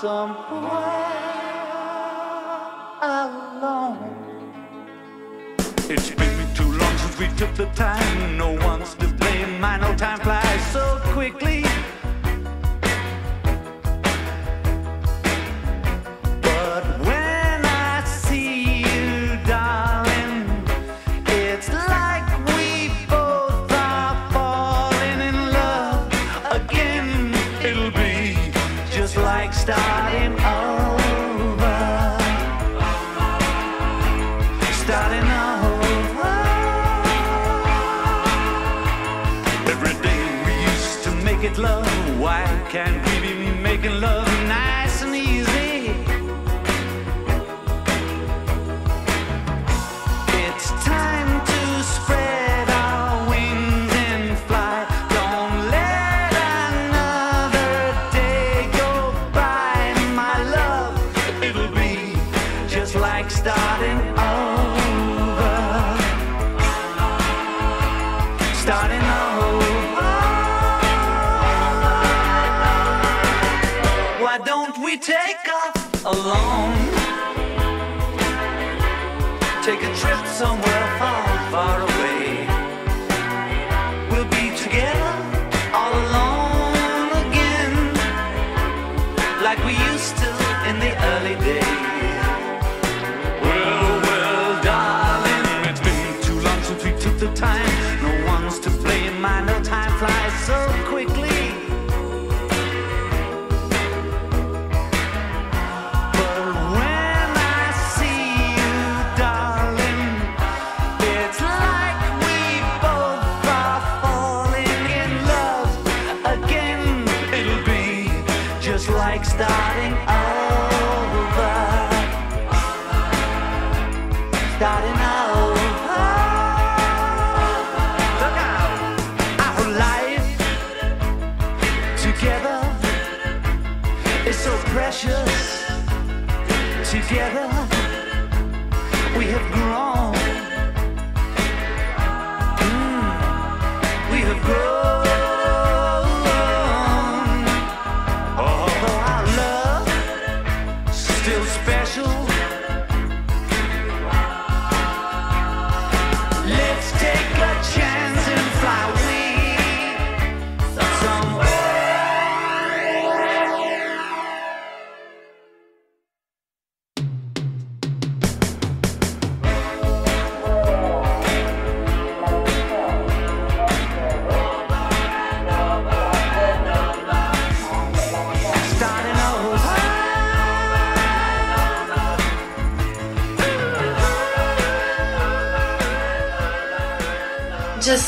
somewhere alone. It's been too long since we took the time. No one's to blame. My no time flies so quickly. Alone? Take a trip somewhere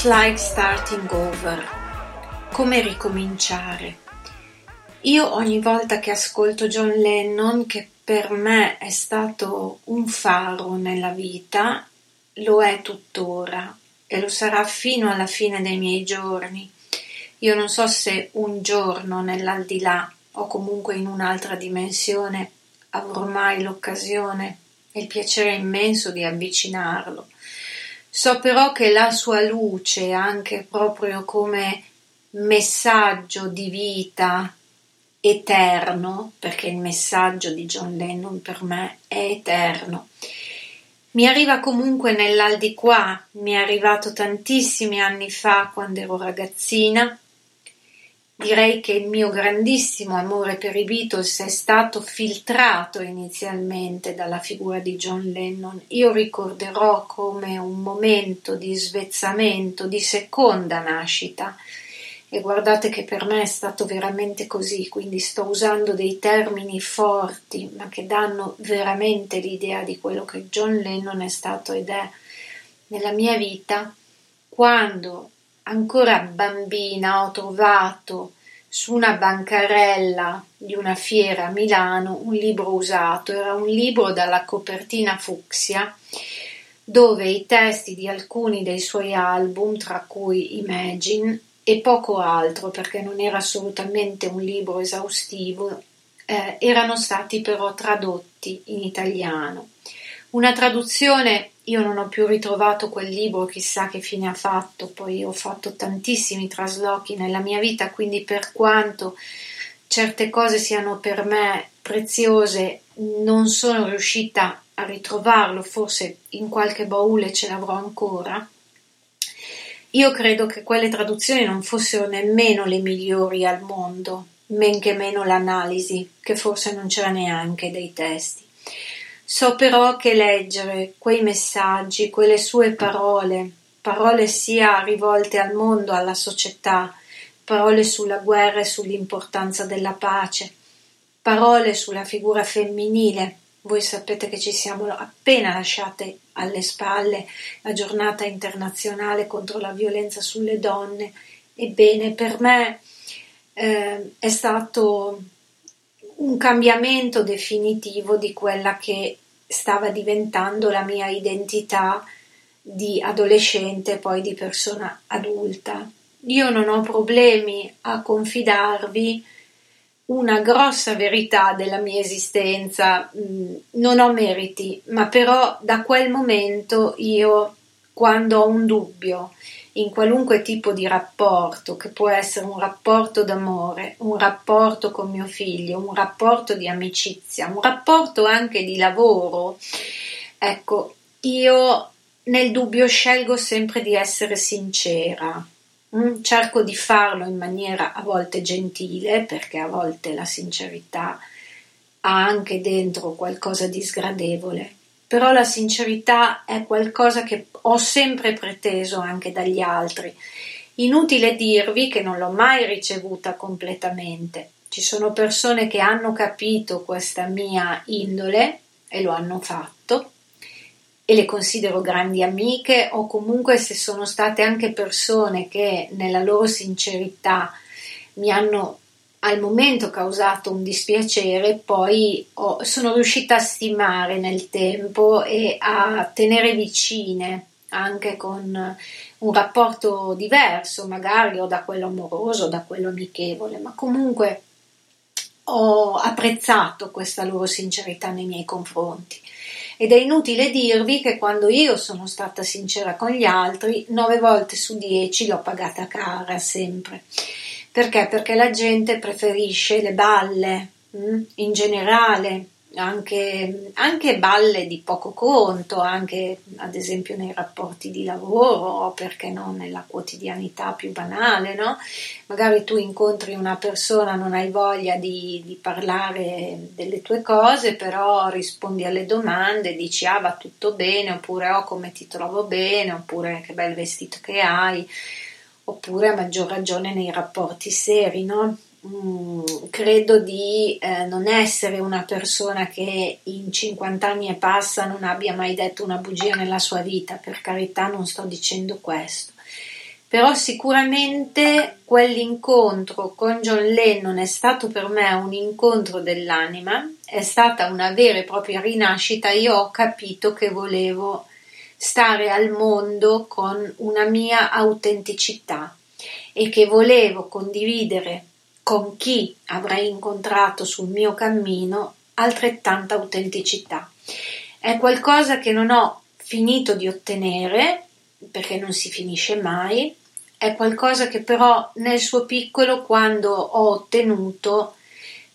Just like starting over. Come ricominciare. Io ogni volta che ascolto John Lennon, che per me è stato un faro nella vita, lo è tuttora e lo sarà fino alla fine dei miei giorni. Io non so se un giorno nell'aldilà o comunque in un'altra dimensione avrò mai l'occasione e il piacere immenso di avvicinarlo. So però che la sua luce, anche proprio come messaggio di vita eterno, perché il messaggio di John Lennon per me è eterno, mi arriva comunque nell'aldiquà, mi è arrivato tantissimi anni fa quando ero ragazzina. Direi che il mio grandissimo amore per i Beatles è stato filtrato inizialmente dalla figura di John Lennon. Io ricorderò come un momento di svezzamento, di seconda nascita. E guardate che per me è stato veramente così, quindi sto usando dei termini forti, ma che danno veramente l'idea di quello che John Lennon è stato ed è nella mia vita quando ancora bambina ho trovato su una bancarella di una fiera a Milano un libro usato, era un libro dalla copertina fucsia dove i testi di alcuni dei suoi album, tra cui Imagine e poco altro, perché non era assolutamente un libro esaustivo, eh, erano stati però tradotti in italiano. Una traduzione, io non ho più ritrovato quel libro, chissà che fine ha fatto, poi ho fatto tantissimi traslochi nella mia vita, quindi per quanto certe cose siano per me preziose, non sono riuscita a ritrovarlo, forse in qualche baule ce l'avrò ancora. Io credo che quelle traduzioni non fossero nemmeno le migliori al mondo, men che meno l'analisi, che forse non c'era neanche dei testi. So però che leggere quei messaggi, quelle sue parole, parole sia rivolte al mondo, alla società, parole sulla guerra e sull'importanza della pace, parole sulla figura femminile. Voi sapete che ci siamo appena lasciate alle spalle la giornata internazionale contro la violenza sulle donne. Ebbene, per me eh, è stato un cambiamento definitivo di quella che stava diventando la mia identità di adolescente e poi di persona adulta. Io non ho problemi a confidarvi una grossa verità della mia esistenza, mm, non ho meriti, ma però da quel momento io, quando ho un dubbio, in qualunque tipo di rapporto, che può essere un rapporto d'amore, un rapporto con mio figlio, un rapporto di amicizia, un rapporto anche di lavoro, ecco, io nel dubbio scelgo sempre di essere sincera. Mm, cerco di farlo in maniera a volte gentile, perché a volte la sincerità ha anche dentro qualcosa di sgradevole, però la sincerità è qualcosa che ho sempre preteso anche dagli altri. Inutile dirvi che non l'ho mai ricevuta completamente. Ci sono persone che hanno capito questa mia indole e lo hanno fatto e le considero grandi amiche o comunque se sono state anche persone che nella loro sincerità mi hanno al momento causato un dispiacere, poi ho, sono riuscita a stimare nel tempo e a tenere vicine anche con un rapporto diverso, magari o da quello amoroso o da quello amichevole, ma comunque ho apprezzato questa loro sincerità nei miei confronti. Ed è inutile dirvi che quando io sono stata sincera con gli altri, nove volte su dieci l'ho pagata cara sempre. Perché? Perché la gente preferisce le balle mh? Mm, in generale, anche, anche, balle di poco conto, anche ad esempio nei rapporti di lavoro o perché no nella quotidianità più banale, no? Magari tu incontri una persona, non hai voglia di, di parlare delle tue cose, però rispondi alle domande, dici ah va tutto bene, oppure oh come ti trovo bene, oppure che bel vestito che hai oppure a maggior ragione nei rapporti seri, no? Mm, credo di eh, non essere una persona che in 50 anni e passa non abbia mai detto una bugia nella sua vita, per carità non sto dicendo questo. Però sicuramente quell'incontro con John Lennon è stato per me un incontro dell'anima, è stata una vera e propria rinascita, io ho capito che volevo stare al mondo con una mia autenticità e che volevo condividere con chi avrei incontrato sul mio cammino altrettanta autenticità. È qualcosa che non ho finito di ottenere, perché non si finisce mai, è qualcosa che però nel suo piccolo, quando ho ottenuto,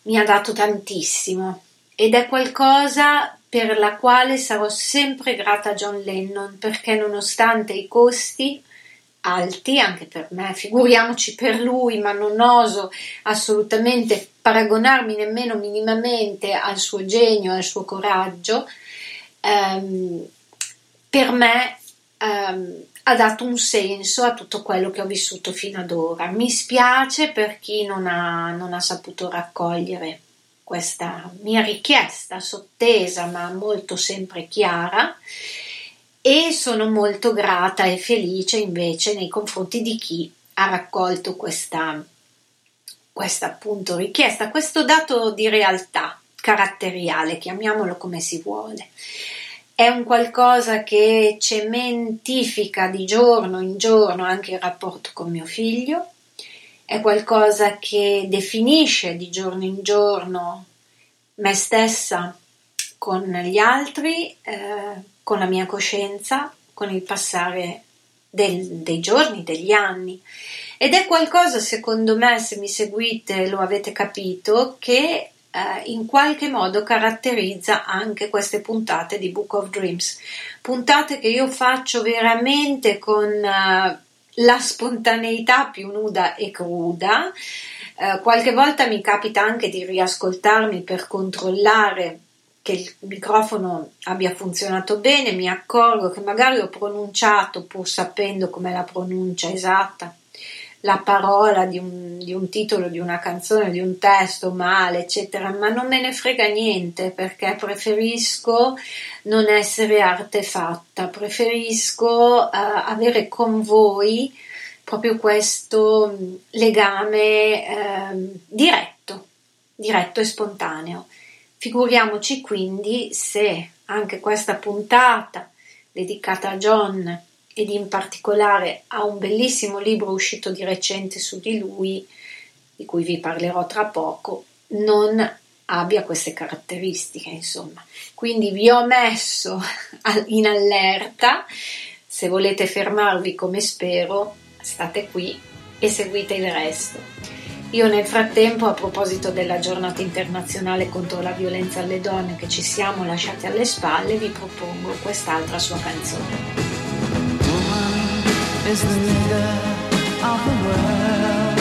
mi ha dato tantissimo ed è qualcosa per la quale sarò sempre grata a John Lennon perché nonostante i costi alti anche per me, figuriamoci per lui, ma non oso assolutamente paragonarmi nemmeno minimamente al suo genio, al suo coraggio, ehm, per me ehm, ha dato un senso a tutto quello che ho vissuto fino ad ora. Mi spiace per chi non ha, non ha saputo raccogliere questa mia richiesta sottesa ma molto sempre chiara e sono molto grata e felice invece nei confronti di chi ha raccolto questa, questa appunto richiesta, questo dato di realtà caratteriale, chiamiamolo come si vuole. È un qualcosa che cementifica di giorno in giorno anche il rapporto con mio figlio, è qualcosa che definisce di giorno in giorno me stessa con gli altri, eh, con la mia coscienza, con il passare del, dei giorni, degli anni. Ed è qualcosa, secondo me, se mi seguite lo avete capito, che eh, in qualche modo caratterizza anche queste puntate di Book of Dreams. Puntate che io faccio veramente con uh, la spontaneità più nuda e cruda. Uh, qualche volta mi capita anche di riascoltarmi per controllare che il microfono abbia funzionato bene, mi accorgo che magari ho pronunciato, pur sapendo com'è la pronuncia esatta, la parola di un, di un, titolo di una canzone, di un testo male, eccetera, ma non me ne frega niente perché preferisco non essere artefatta, preferisco uh, avere con voi proprio questo legame uh, diretto, diretto e spontaneo. Figuriamoci quindi se anche questa puntata dedicata a John ed in particolare a un bellissimo libro uscito di recente su di lui, di cui vi parlerò tra poco, non abbia queste caratteristiche, insomma. Quindi vi ho messo in allerta, se volete fermarvi come spero, state qui e seguite il resto. Io nel frattempo, a proposito della giornata internazionale contro la violenza alle donne che ci siamo lasciati alle spalle, vi propongo quest'altra sua canzone. Is the leader of the world.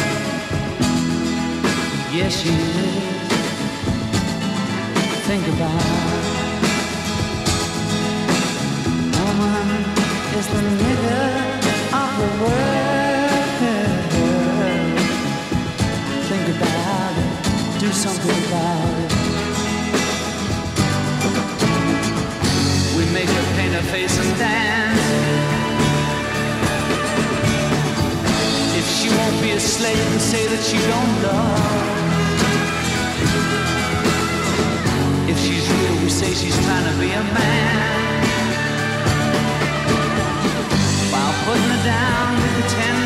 Yes, she is. Think about it. Woman is the leader of the world. Think about it. Do something about it. We make her paint her face and dance. She won't be a slave and say that she don't love. If she's real, we say she's trying to be a man. While putting her down, we pretend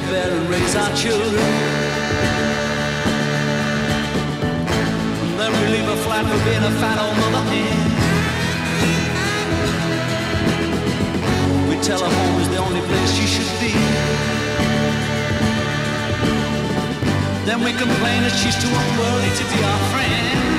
children. And raise our children And then we leave a flat for being a fat old mother hen. We tell her home is the only place she should be. Then we complain that she's too unworthy to be our friend.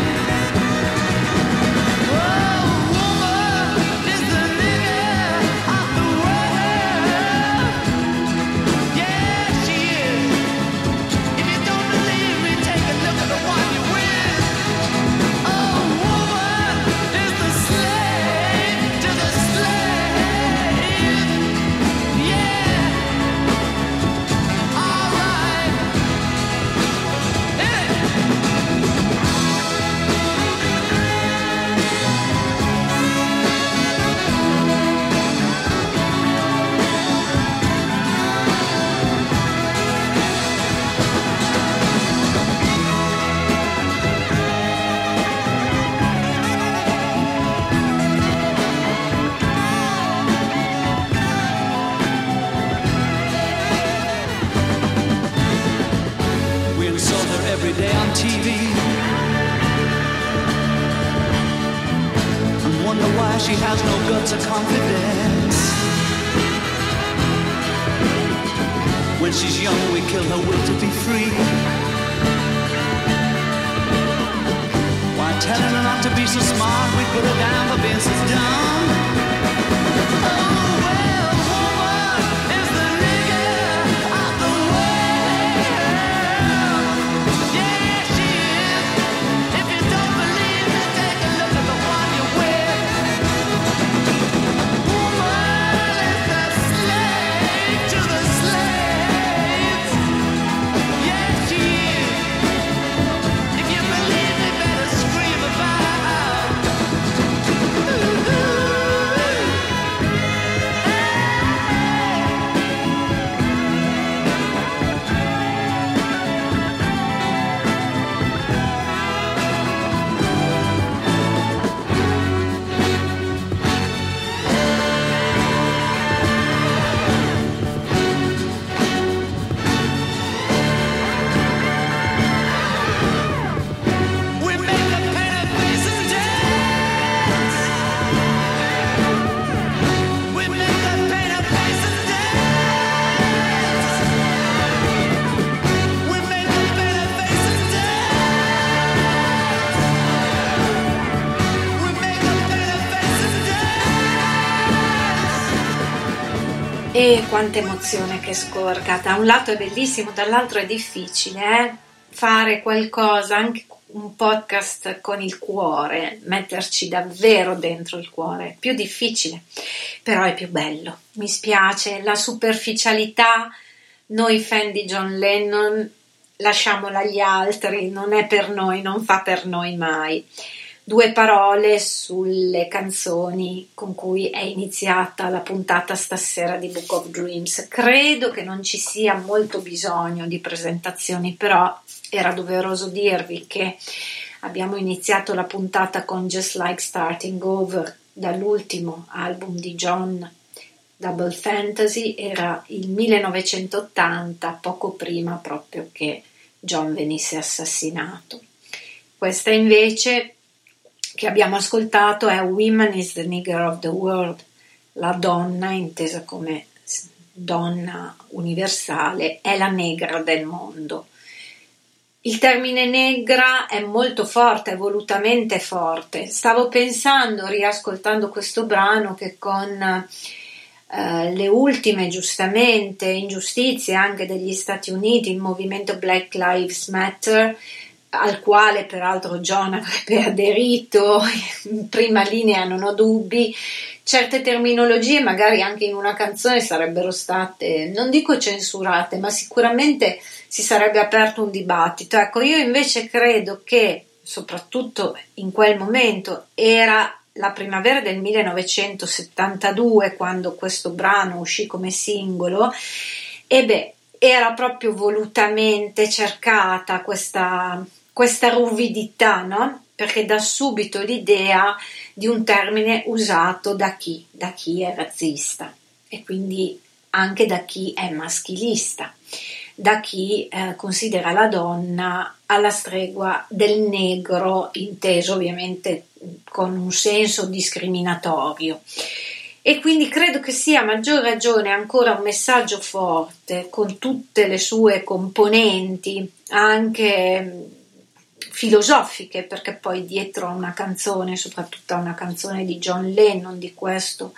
Quanta emozione che scorga. Da un lato è bellissimo, dall'altro è difficile, eh? Fare qualcosa, anche un podcast con il cuore, metterci davvero dentro il cuore. Più difficile, però è più bello. Mi spiace, la superficialità, noi fan di John Lennon, lasciamola agli altri, non è per noi, non fa per noi mai due parole sulle canzoni con cui è iniziata la puntata stasera di Book of Dreams. Credo che non ci sia molto bisogno di presentazioni, però era doveroso dirvi che abbiamo iniziato la puntata con Just Like Starting Over dall'ultimo album di John Double Fantasy, era il 1980, poco prima proprio che John venisse assassinato. Questa invece che abbiamo ascoltato è Women is the Nigger of the World, la donna intesa come donna universale è la negra del mondo. Il termine negra è molto forte, è volutamente forte. Stavo pensando, riascoltando questo brano, che con eh, le ultime, giustamente, ingiustizie anche degli Stati Uniti, il movimento Black Lives Matter, al quale peraltro John avrebbe aderito in prima linea, non ho dubbi, certe terminologie magari anche in una canzone sarebbero state, non dico censurate, ma sicuramente si sarebbe aperto un dibattito. Ecco, io invece credo che soprattutto in quel momento era la primavera del 1972 quando questo brano uscì come singolo e beh, era proprio volutamente cercata questa questa ruvidità, no? Perché dà subito l'idea di un termine usato da chi? Da chi è razzista e quindi anche da chi è maschilista, da chi eh, considera la donna alla stregua del negro, inteso ovviamente con un senso discriminatorio. E quindi credo che sia a maggior ragione ancora un messaggio forte con tutte le sue componenti, anche filosofiche, perché poi dietro a una canzone, soprattutto a una canzone di John Lennon di questo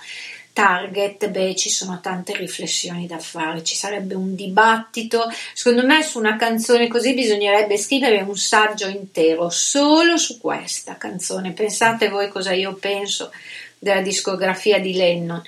target, beh, ci sono tante riflessioni da fare, ci sarebbe un dibattito. Secondo me su una canzone così bisognerebbe scrivere un saggio intero solo su questa canzone. Pensate voi cosa io penso della discografia di Lennon.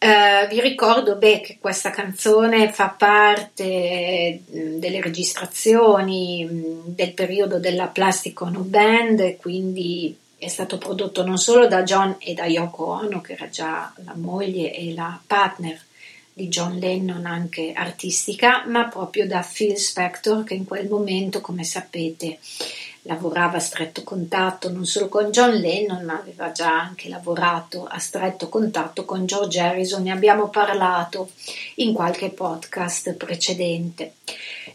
Uh, vi ricordo beh, che questa canzone fa parte delle registrazioni del periodo della Plastic Ono Band, quindi è stato prodotto non solo da John e da Yoko Ono, che era già la moglie e la partner di John Lennon anche artistica, ma proprio da Phil Spector, che in quel momento, come sapete, lavorava a stretto contatto non solo con John Lennon, ma aveva già anche lavorato a stretto contatto con George Harrison, ne abbiamo parlato in qualche podcast precedente.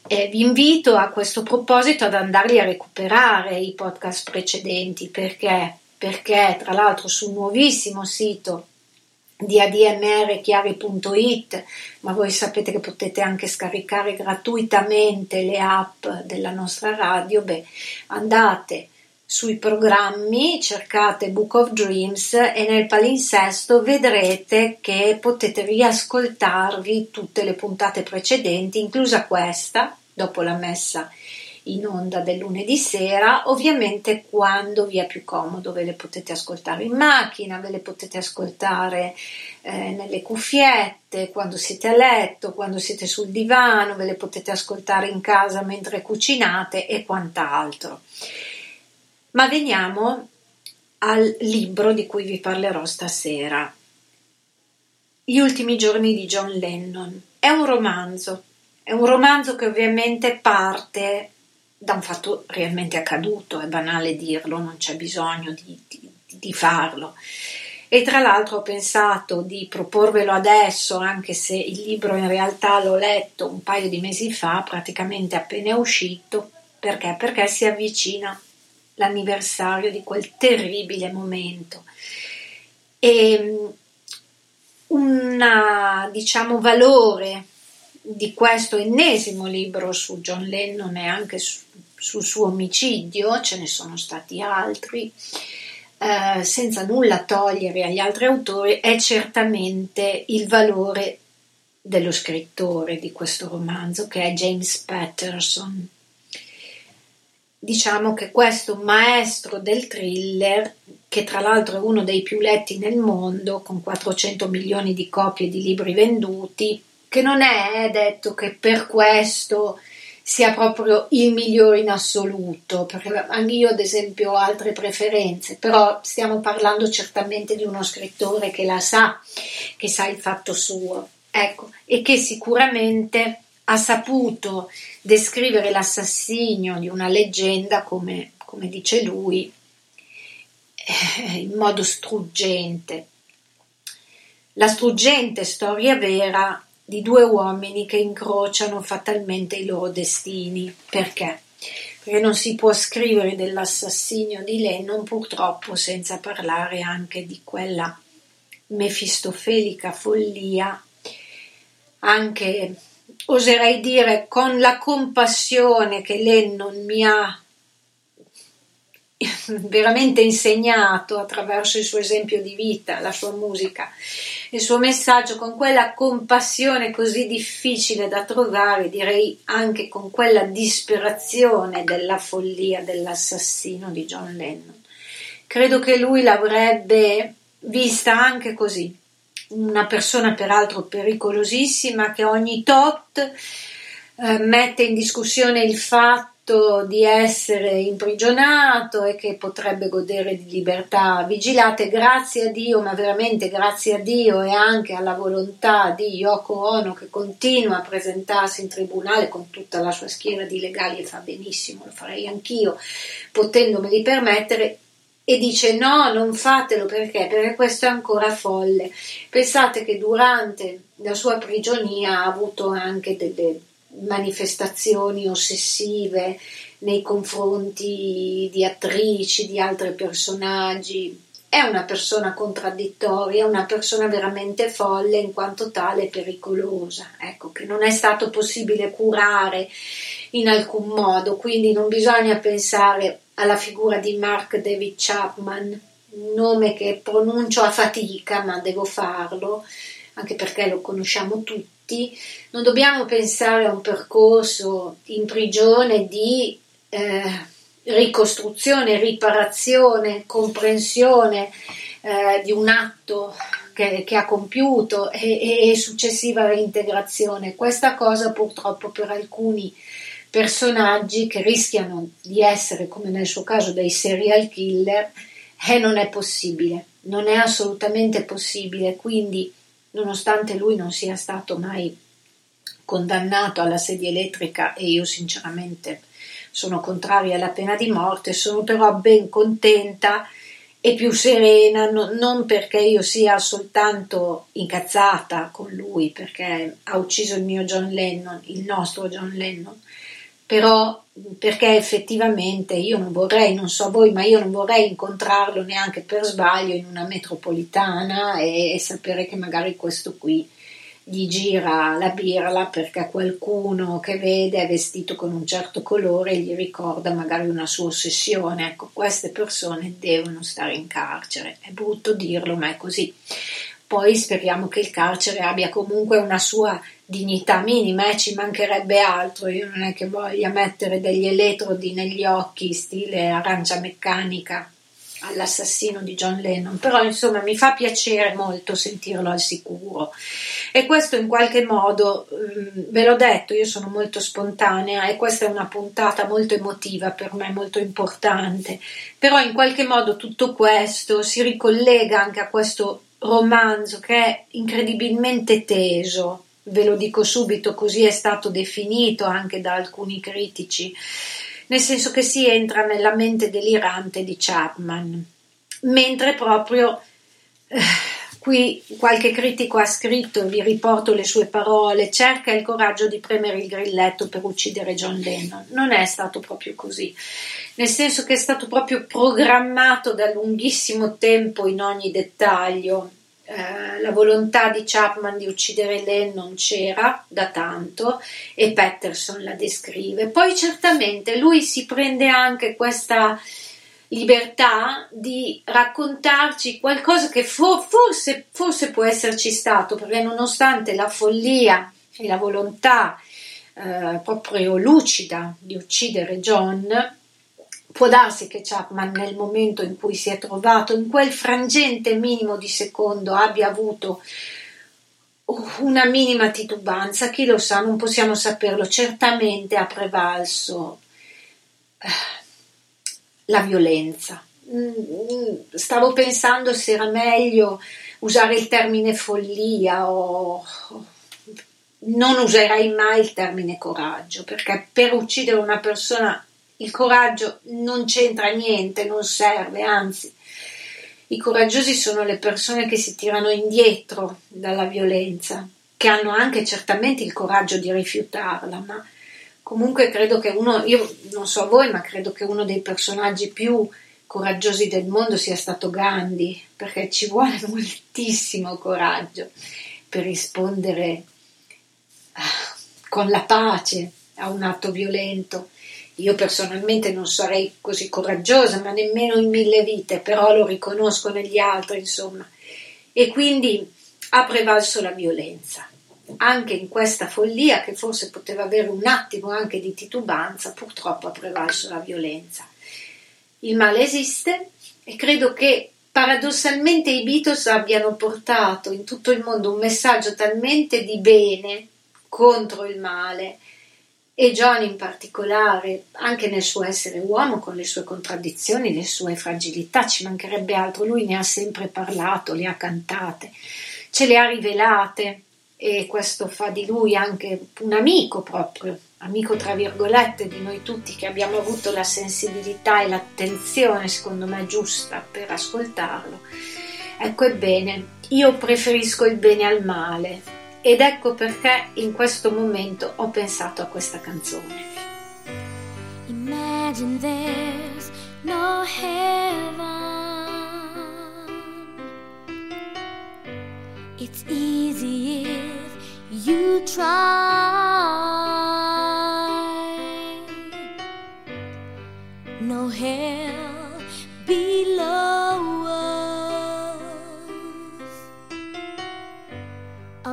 Eh, vi invito a questo proposito ad andarli a recuperare i podcast precedenti perché perché tra l'altro sul nuovissimo sito di admrchiari.it, ma voi sapete che potete anche scaricare gratuitamente le app della nostra radio, beh, andate sui programmi, cercate Book of Dreams e nel palinsesto vedrete che potete riascoltarvi tutte le puntate precedenti, inclusa questa, dopo la messa in onda del lunedì sera, ovviamente quando vi è più comodo, ve le potete ascoltare in macchina, ve le potete ascoltare eh, nelle cuffiette, quando siete a letto, quando siete sul divano, ve le potete ascoltare in casa mentre cucinate e quant'altro. Ma veniamo al libro di cui vi parlerò stasera. Gli ultimi giorni di John Lennon. È un romanzo, è un romanzo che ovviamente parte da un fatto realmente accaduto, è banale dirlo, non c'è bisogno di, di, di farlo. E tra l'altro ho pensato di proporvelo adesso, anche se il libro in realtà l'ho letto un paio di mesi fa, praticamente appena è uscito, perché? Perché si avvicina l'anniversario di quel terribile momento. E un diciamo valore di questo ennesimo libro su John Lennon e anche su, sul suo omicidio, ce ne sono stati altri, eh, senza nulla togliere agli altri autori, è certamente il valore dello scrittore di questo romanzo, che è James Patterson. Diciamo che questo maestro del thriller, che tra l'altro è uno dei più letti nel mondo, con 400 milioni di copie di libri venduti, che non è detto che per questo sia proprio il migliore in assoluto, perché anche io ad esempio ho altre preferenze, però stiamo parlando certamente di uno scrittore che la sa, che sa il fatto suo, ecco, e che sicuramente ha saputo descrivere l'assassinio di una leggenda, come, come dice lui, eh, in modo struggente. La struggente storia vera di due uomini che incrociano fatalmente i loro destini. Perché? Perché non si può scrivere dell'assassinio di Lennon purtroppo senza parlare anche di quella mefistofelica follia, anche oserei dire con la compassione che Lennon mi ha veramente insegnato attraverso il suo esempio di vita, la sua musica, il suo messaggio con quella compassione così difficile da trovare, direi anche con quella disperazione della follia dell'assassino di John Lennon. Credo che lui l'avrebbe vista anche così, una persona peraltro pericolosissima che ogni tot eh, mette in discussione il fatto fatto di essere imprigionato e che potrebbe godere di libertà vigilate, grazie a Dio, ma veramente grazie a Dio e anche alla volontà di Yoko Ono che continua a presentarsi in tribunale con tutta la sua schiera di legali e fa benissimo, lo farei anch'io, potendomeli permettere, e dice no, non fatelo perché? Perché questo è ancora folle. Pensate che durante la sua prigionia ha avuto anche delle manifestazioni ossessive nei confronti di attrici, di altri personaggi. È una persona contraddittoria, una persona veramente folle, in quanto tale pericolosa, ecco, che non è stato possibile curare in alcun modo, quindi non bisogna pensare alla figura di Mark David Chapman, nome che pronuncio a fatica, ma devo farlo, anche perché lo conosciamo tutti tutti, non dobbiamo pensare a un percorso in prigione di eh, ricostruzione, riparazione, comprensione eh, di un atto che, che ha compiuto e, e, successiva reintegrazione. Questa cosa purtroppo per alcuni personaggi che rischiano di essere, come nel suo caso, dei serial killer, eh, non è possibile, non è assolutamente possibile. Quindi nonostante lui non sia stato mai condannato alla sedia elettrica e io sinceramente sono contraria alla pena di morte, sono però ben contenta e più serena, no, non perché io sia soltanto incazzata con lui, perché ha ucciso il mio John Lennon, il nostro John Lennon, però perché effettivamente io non vorrei, non so voi, ma io non vorrei incontrarlo neanche per sbaglio in una metropolitana e, e sapere che magari questo qui gli gira la birla perché qualcuno che vede è vestito con un certo colore e gli ricorda magari una sua ossessione. Ecco, queste persone devono stare in carcere. È brutto dirlo, ma è così. Poi speriamo che il carcere abbia comunque una sua dignità minima, eh, ci mancherebbe altro. Io non è che voglia mettere degli elettrodi negli occhi, stile arancia meccanica all'assassino di John Lennon, però insomma mi fa piacere molto sentirlo al sicuro. E questo in qualche modo, mm, ve l'ho detto, io sono molto spontanea e questa è una puntata molto emotiva per me, molto importante, però in qualche modo tutto questo si ricollega anche a questo romanzo che è incredibilmente teso, ve lo dico subito, così è stato definito anche da alcuni critici nel senso che si entra nella mente delirante di Chapman, mentre proprio eh, qui qualche critico ha scritto, vi riporto le sue parole, cerca il coraggio di premere il grilletto per uccidere John Lennon. Non è stato proprio così, nel senso che è stato proprio programmato da lunghissimo tempo in ogni dettaglio eh, la volontà di Chapman di uccidere Lennon c'era da tanto e Patterson la descrive. Poi certamente lui si prende anche questa libertà di raccontarci qualcosa che for- forse, forse può esserci stato, perché nonostante la follia e la volontà eh, proprio lucida di uccidere John, Può darsi che Chapman nel momento in cui si è trovato in quel frangente minimo di secondo abbia avuto una minima titubanza, chi lo sa, non possiamo saperlo, certamente ha prevalso eh, la violenza. Mm, stavo pensando se era meglio usare il termine follia o non userei mai il termine coraggio, perché per uccidere una persona il coraggio non c'entra niente, non serve, anzi, i coraggiosi sono le persone che si tirano indietro dalla violenza, che hanno anche certamente il coraggio di rifiutarla, ma comunque credo che uno, io non so voi, ma credo che uno dei personaggi più coraggiosi del mondo sia stato Gandhi, perché ci vuole moltissimo coraggio per rispondere ah, con la pace a un atto violento. Io personalmente non sarei così coraggiosa, ma nemmeno in mille vite, però lo riconosco negli altri, insomma. E quindi ha prevalso la violenza. Anche in questa follia, che forse poteva avere un attimo anche di titubanza, purtroppo ha prevalso la violenza. Il male esiste e credo che paradossalmente i Beatles abbiano portato in tutto il mondo un messaggio talmente di bene contro il male e John in particolare, anche nel suo essere uomo, con le sue contraddizioni, le sue fragilità, ci mancherebbe altro, lui ne ha sempre parlato, le ha cantate, ce le ha rivelate. E questo fa di lui anche un amico proprio, amico tra virgolette di noi tutti che abbiamo avuto la sensibilità e l'attenzione, secondo me, giusta per ascoltarlo. Ecco, ebbene, io preferisco il bene al male, ed ecco perché in questo momento ho pensato a questa canzone. Imagine there's no heaven. It's easy if you try.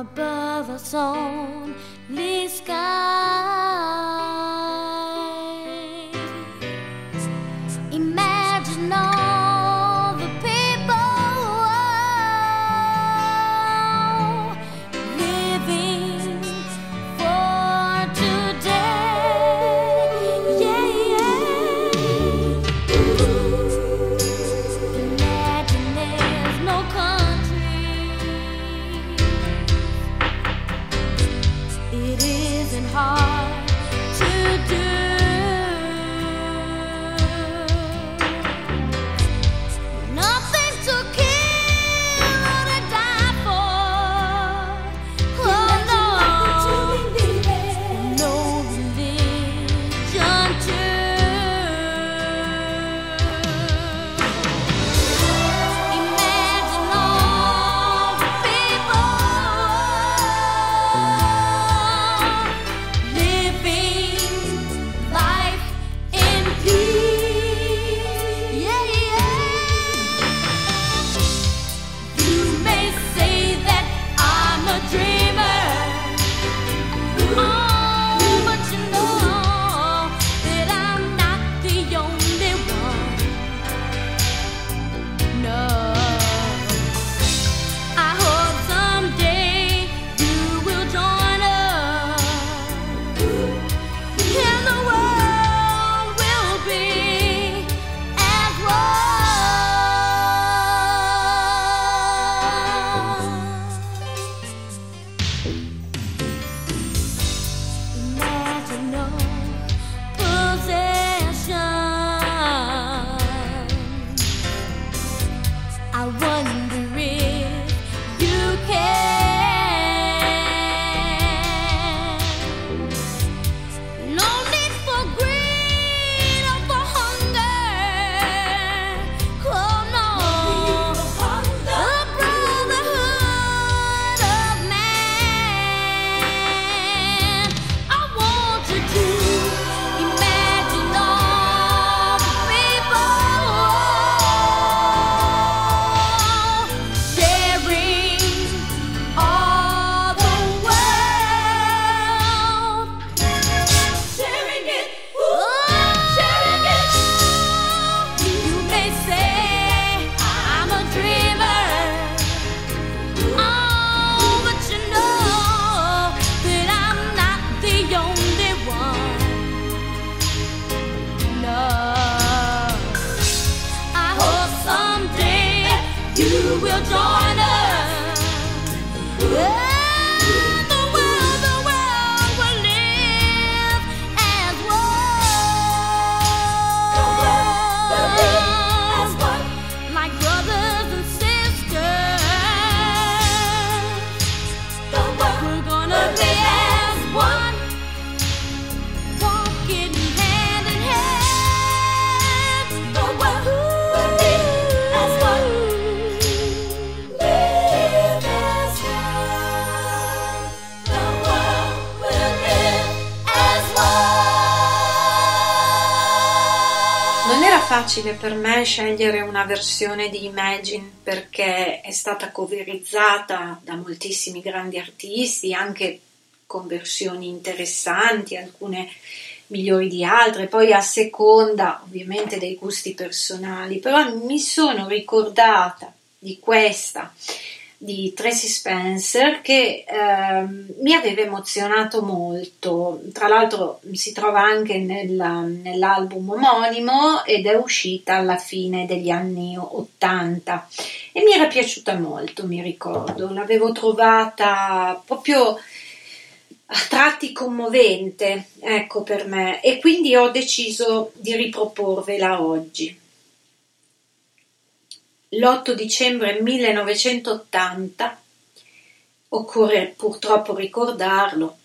Above us only sky. Scegliere una versione di Imagine perché è stata coverizzata da moltissimi grandi artisti, anche con versioni interessanti, alcune migliori di altre, poi a seconda ovviamente dei gusti personali, però mi sono ricordata di questa di Tracy Spencer che eh, mi aveva emozionato molto. Tra l'altro si trova anche nel, nell'album omonimo ed è uscita alla fine degli anni 80 e mi era piaciuta molto, mi ricordo. L'avevo trovata proprio a tratti commovente, ecco per me, e quindi ho deciso di riproporvela oggi l'8 dicembre 1980, occorre purtroppo ricordarlo,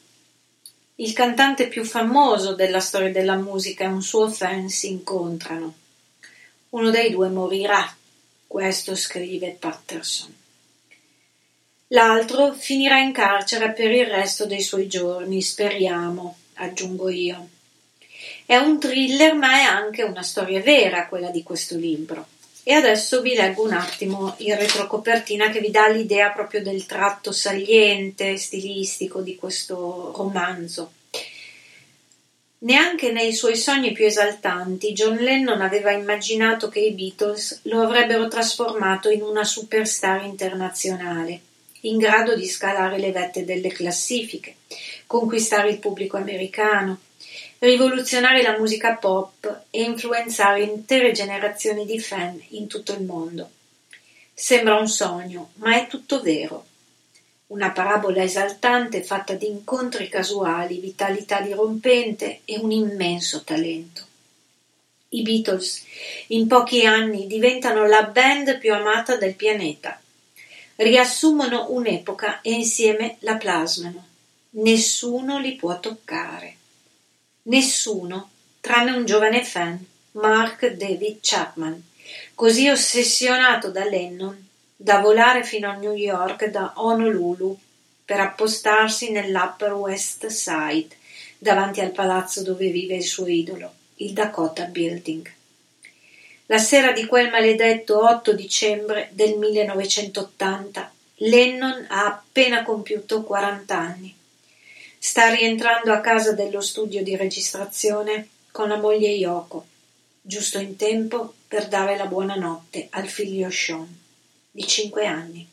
il cantante più famoso della storia della musica e un suo fan si incontrano. Uno dei due morirà, questo scrive Patterson. L'altro finirà in carcere per il resto dei suoi giorni, speriamo, aggiungo io. È un thriller, ma è anche una storia vera quella di questo libro. E adesso vi leggo un attimo il retrocopertina che vi dà l'idea proprio del tratto saliente, stilistico di questo romanzo. Neanche nei suoi sogni più esaltanti John Lennon aveva immaginato che i Beatles lo avrebbero trasformato in una superstar internazionale, in grado di scalare le vette delle classifiche, conquistare il pubblico americano, rivoluzionare la musica pop e influenzare intere generazioni di fan in tutto il mondo. Sembra un sogno, ma è tutto vero. Una parabola esaltante fatta di incontri casuali, vitalità dirompente e un immenso talento. I Beatles in pochi anni diventano la band più amata del pianeta. Riassumono un'epoca e insieme la plasmano. Nessuno li può toccare. Nessuno, tranne un giovane fan, Mark David Chapman, così ossessionato da Lennon da volare fino a New York da Honolulu per appostarsi nell'Upper West Side, davanti al palazzo dove vive il suo idolo, il Dakota Building. La sera di quel maledetto 8 dicembre del 1980, Lennon ha appena compiuto 40 anni. Sta rientrando a casa dello studio di registrazione con la moglie Yoko, giusto in tempo per dare la buonanotte al figlio Sean, di cinque anni.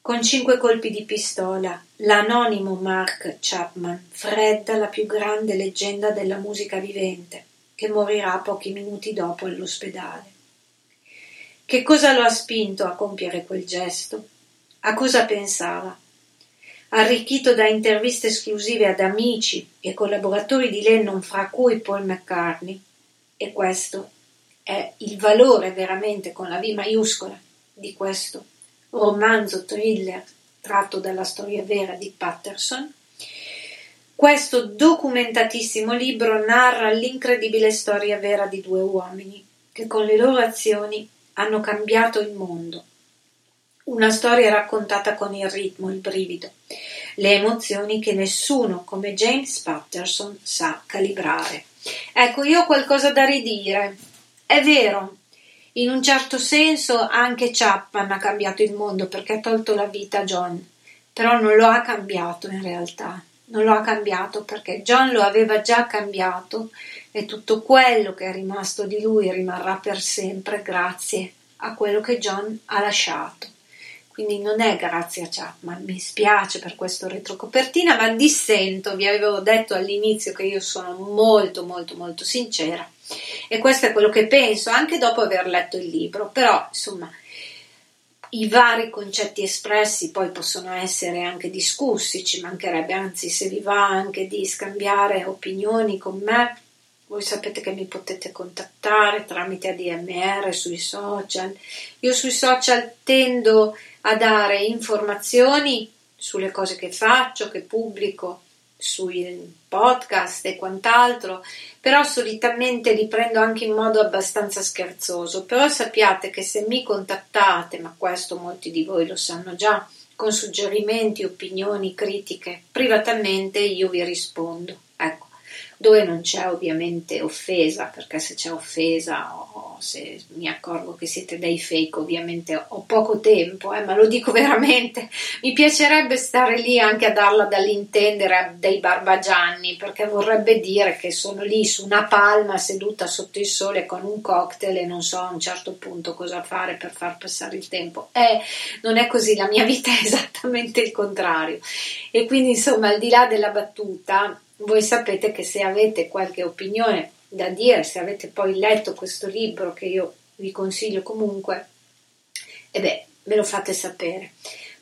Con cinque colpi di pistola, l'anonimo Mark Chapman fredda la più grande leggenda della musica vivente, che morirà pochi minuti dopo all'ospedale. Che cosa lo ha spinto a compiere quel gesto? A cosa pensava? Arricchito da interviste esclusive ad amici e collaboratori di Lennon, fra cui Paul McCartney, e questo è il valore veramente con la V maiuscola di questo romanzo thriller tratto dalla storia vera di Patterson. Questo documentatissimo libro narra l'incredibile storia vera di due uomini che con le loro azioni hanno cambiato il mondo una storia raccontata con il ritmo, il brivido, le emozioni che nessuno come James Patterson sa calibrare. Ecco, io ho qualcosa da ridire. È vero, in un certo senso anche Chapman ha cambiato il mondo perché ha tolto la vita a John, però non lo ha cambiato in realtà. Non lo ha cambiato perché John lo aveva già cambiato e tutto quello che è rimasto di lui rimarrà per sempre grazie a quello che John ha lasciato. Quindi non è grazie a Chapman, mi spiace per questo retrocopertina, ma dissento, vi avevo detto all'inizio che io sono molto molto molto sincera e questo è quello che penso anche dopo aver letto il libro, però insomma i vari concetti espressi poi possono essere anche discussi, ci mancherebbe, anzi se vi va anche di scambiare opinioni con me, voi sapete che mi potete contattare tramite ADMR sui social. Io sui social tendo a dare informazioni sulle cose che faccio, che pubblico, sui podcast e quant'altro, però solitamente li prendo anche in modo abbastanza scherzoso. Però sappiate che se mi contattate, ma questo molti di voi lo sanno già, con suggerimenti, opinioni, critiche, privatamente io vi rispondo. Dove non c'è ovviamente offesa, perché se c'è offesa o se mi accorgo che siete dei fake, ovviamente ho poco tempo, eh, ma lo dico veramente, mi piacerebbe stare lì anche a darla dall'intendere a dei barbagianni, perché vorrebbe dire che sono lì su una palma seduta sotto il sole con un cocktail e non so a un certo punto cosa fare per far passare il tempo. Eh, non è così, la mia vita è esattamente il contrario. E quindi insomma, al di là della battuta, voi sapete che se avete qualche opinione da dire, se avete poi letto questo libro che io vi consiglio comunque, e beh, me lo fate sapere.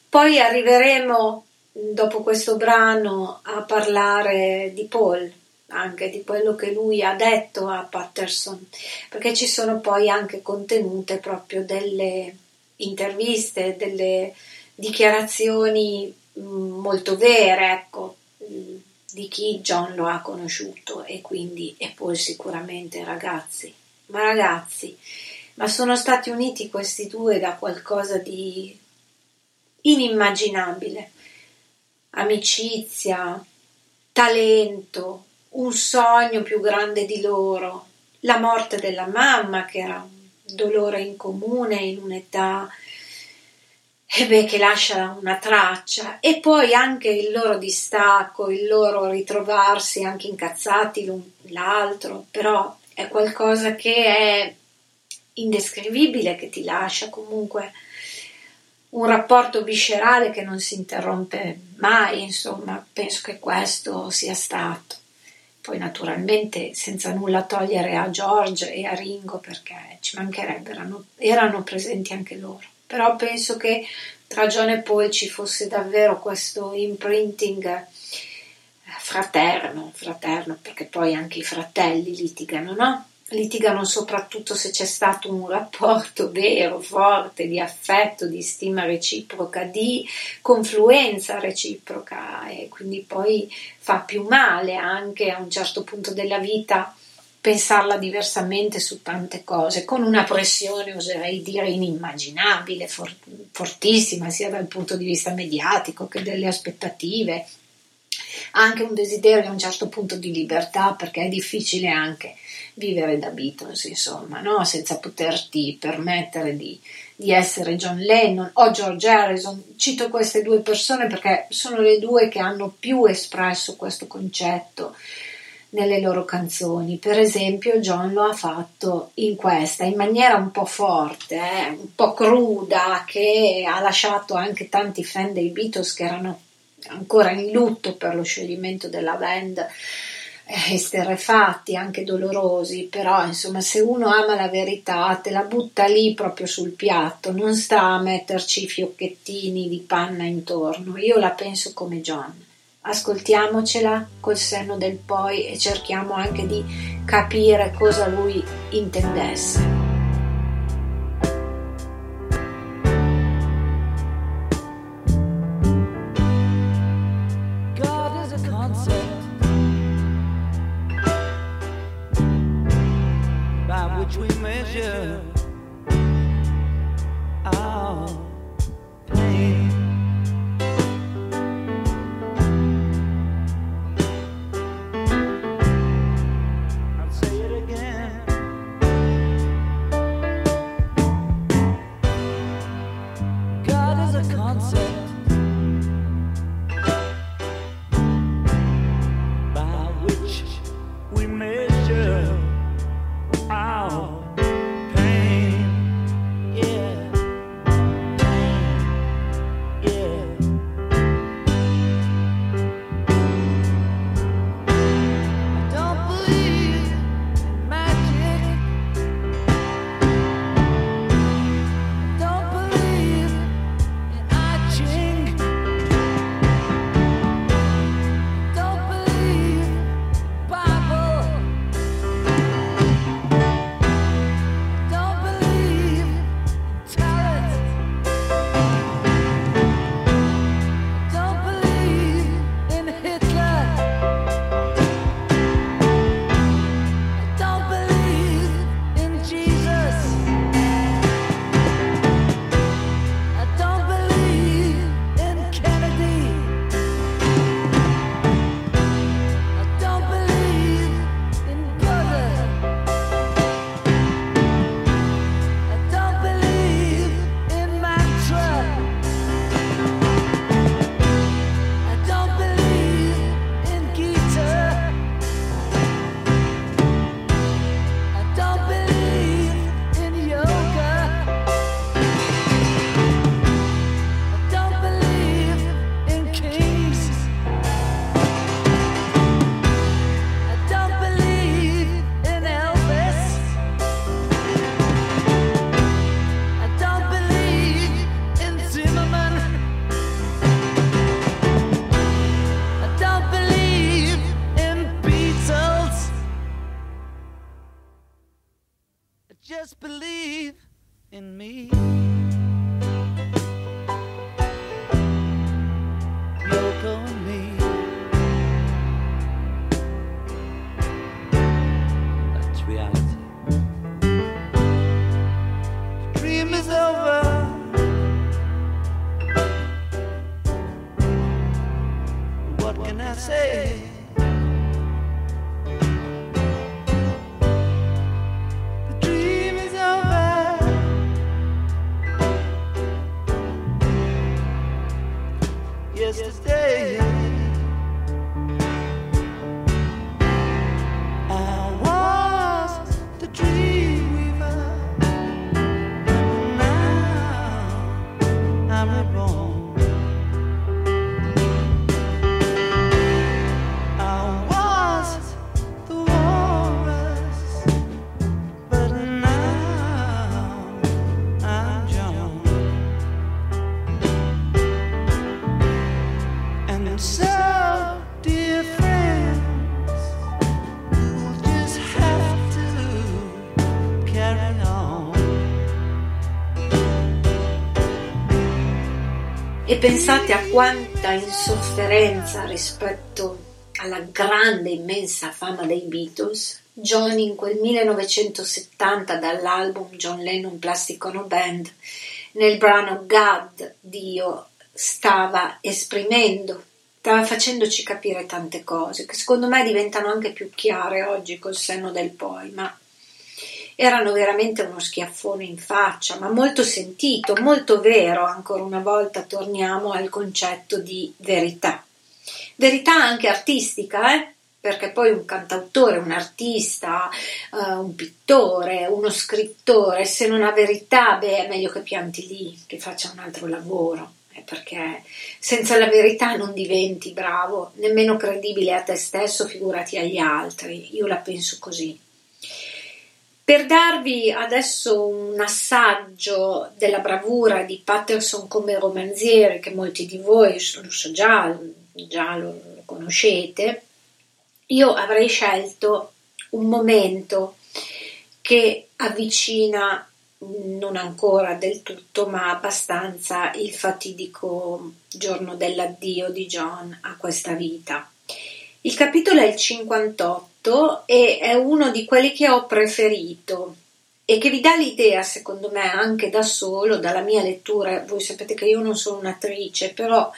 Poi arriveremo dopo questo brano a parlare di Paul, anche di quello che lui ha detto a Patterson, perché ci sono poi anche contenute proprio delle interviste, delle dichiarazioni mm, molto vere, ecco, di chi John lo ha conosciuto e quindi e poi sicuramente ragazzi, ma ragazzi, ma sono stati uniti questi due da qualcosa di inimmaginabile. Amicizia, talento, un sogno più grande di loro, la morte della mamma che era un dolore in comune in un'età e beh, che lascia una traccia e poi anche il loro distacco, il loro ritrovarsi anche incazzati l'un l'altro, però è qualcosa che è indescrivibile, che ti lascia comunque un rapporto viscerale che non si interrompe mai, insomma, penso che questo sia stato. Poi naturalmente senza nulla togliere a George e a Ringo perché ci mancherebbe, erano, erano presenti anche loro però penso che tra John e Paul ci fosse davvero questo imprinting eh, fraterno, fraterno, perché poi anche i fratelli litigano, no? Litigano soprattutto se c'è stato un rapporto vero, forte, di affetto, di stima reciproca, di confluenza reciproca e quindi poi fa più male anche a un certo punto della vita pensarla diversamente su tante cose, con una pressione, oserei dire, inimmaginabile, for- fortissima, sia dal punto di vista mediatico che delle aspettative, anche un desiderio a un certo punto di libertà, perché è difficile anche vivere da Beatles, insomma, no? senza poterti permettere di, di essere John Lennon o George Harrison. Cito queste due persone perché sono le due che hanno più espresso questo concetto nelle loro canzoni. Per esempio, John lo ha fatto in questa, in maniera un po' forte, eh, un po' cruda, che ha lasciato anche tanti fan dei Beatles che erano ancora in lutto per lo scioglimento della band eh, esterrefatti, anche dolorosi, però insomma se uno ama la verità te la butta lì proprio sul piatto, non sta a metterci fiocchettini di panna intorno, io la penso come John ascoltiamocela col senno del poi e cerchiamo anche di capire cosa lui intendesse. Pensate a quanta insofferenza rispetto alla grande, immensa fama dei Beatles, John in quel 1970 dall'album John Lennon Plastic Ono Band, nel brano God, Dio, stava esprimendo, stava facendoci capire tante cose che secondo me diventano anche più chiare oggi col senno del poi, ma erano veramente uno schiaffone in faccia, ma molto sentito, molto vero, ancora una volta torniamo al concetto di verità. Verità anche artistica, eh? perché poi un cantautore, un artista, eh, un pittore, uno scrittore, se non ha verità, beh, è meglio che pianti lì, che faccia un altro lavoro, eh, perché senza la verità non diventi bravo, nemmeno credibile a te stesso, figurati agli altri, io la penso così. Per darvi adesso un assaggio della bravura di Patterson come romanziere, che molti di voi lo so già, già lo, conoscete, io avrei scelto un momento che avvicina non ancora del tutto, ma abbastanza il fatidico giorno dell'addio di John a questa vita. Il capitolo è il 58 e è uno di quelli che ho preferito e che vi dà l'idea, secondo me, anche da solo, dalla mia lettura. Voi sapete che io non sono un'attrice, però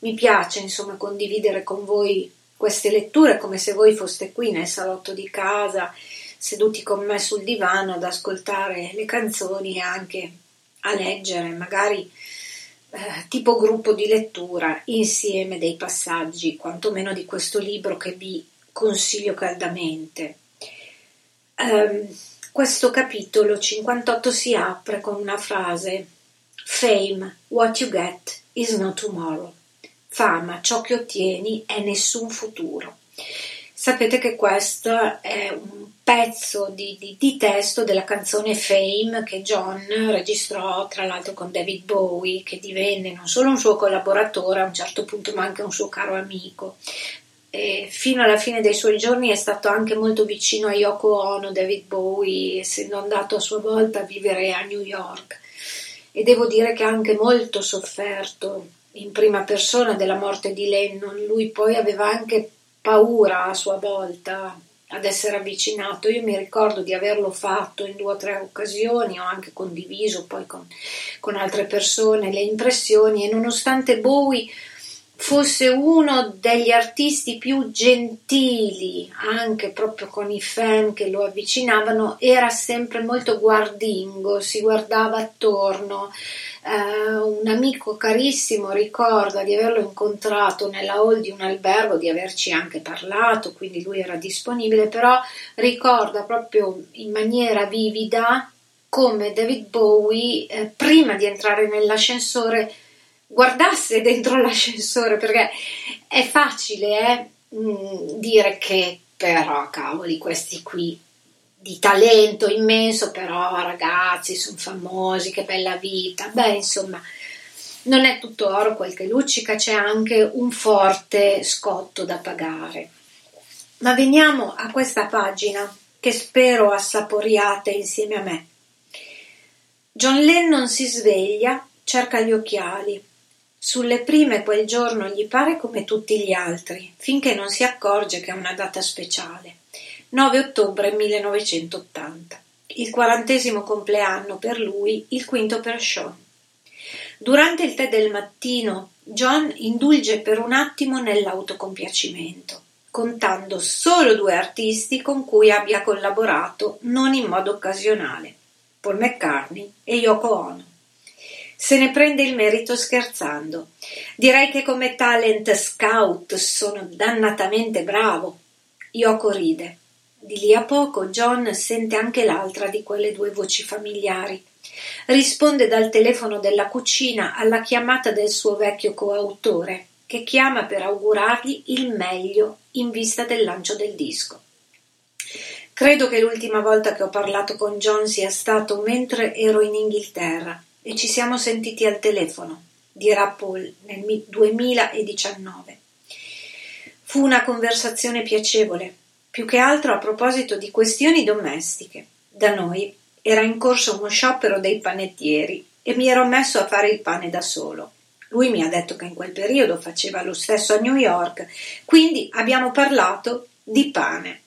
mi piace insomma condividere con voi queste letture come se voi foste qui nel salotto di casa, seduti con me sul divano ad ascoltare le canzoni e anche a leggere, magari eh, tipo gruppo di lettura insieme dei passaggi, quantomeno di questo libro che vi consiglio caldamente. Um, questo capitolo 58 si apre con una frase Fame, what you get is not tomorrow. Fama, ciò che ottieni è nessun futuro. Sapete che questo è un pezzo di, di, di, testo della canzone Fame che John registrò tra l'altro con David Bowie, che divenne non solo un suo collaboratore a un certo punto, ma anche un suo caro amico. E fino alla fine dei suoi giorni è stato anche molto vicino a Yoko Ono, David Bowie, essendo andato a sua volta a vivere a New York. E devo dire che ha anche molto sofferto in prima persona della morte di Lennon. Lui poi aveva anche paura a sua volta ad essere avvicinato. Io mi ricordo di averlo fatto in due o tre occasioni, ho anche condiviso poi con, con altre persone le impressioni e nonostante Bowie fosse uno degli artisti più gentili, anche proprio con i fan che lo avvicinavano, era sempre molto guardingo, si guardava attorno. Uh, un amico carissimo ricorda di averlo incontrato nella hall di un albergo, di averci anche parlato, quindi lui era disponibile, però ricorda proprio in maniera vivida come David Bowie, eh, prima di entrare nell'ascensore, guardasse dentro l'ascensore perché è facile eh, mh, dire che però cavoli questi qui di talento immenso però ragazzi sono famosi che bella vita. Beh insomma non è tutto oro quel che luccica c'è anche un forte scotto da pagare. Ma veniamo a questa pagina che spero assaporiate insieme a me. John Lennon si sveglia cerca gli occhiali sulle prime quel giorno gli pare come tutti gli altri, finché non si accorge che è una data speciale. 9 ottobre 1980. Il quarantesimo compleanno per lui, il quinto per Sean. Durante il tè del mattino, John indulge per un attimo nell'autocompiacimento, contando solo due artisti con cui abbia collaborato non in modo occasionale, Paul McCartney e Yoko Ono. Se ne prende il merito scherzando. Direi che come talent scout sono dannatamente bravo. Yoko ride. Di lì a poco John sente anche l'altra di quelle due voci familiari. Risponde dal telefono della cucina alla chiamata del suo vecchio coautore, che chiama per augurargli il meglio in vista del lancio del disco. Credo che l'ultima volta che ho parlato con John sia stato mentre ero in Inghilterra e ci siamo sentiti al telefono, dirà Paul nel 2019. Fu una conversazione piacevole, più che altro a proposito di questioni domestiche. Da noi era in corso uno sciopero dei panettieri e mi ero messo a fare il pane da solo. Lui mi ha detto che in quel periodo faceva lo stesso a New York, quindi abbiamo parlato di pane.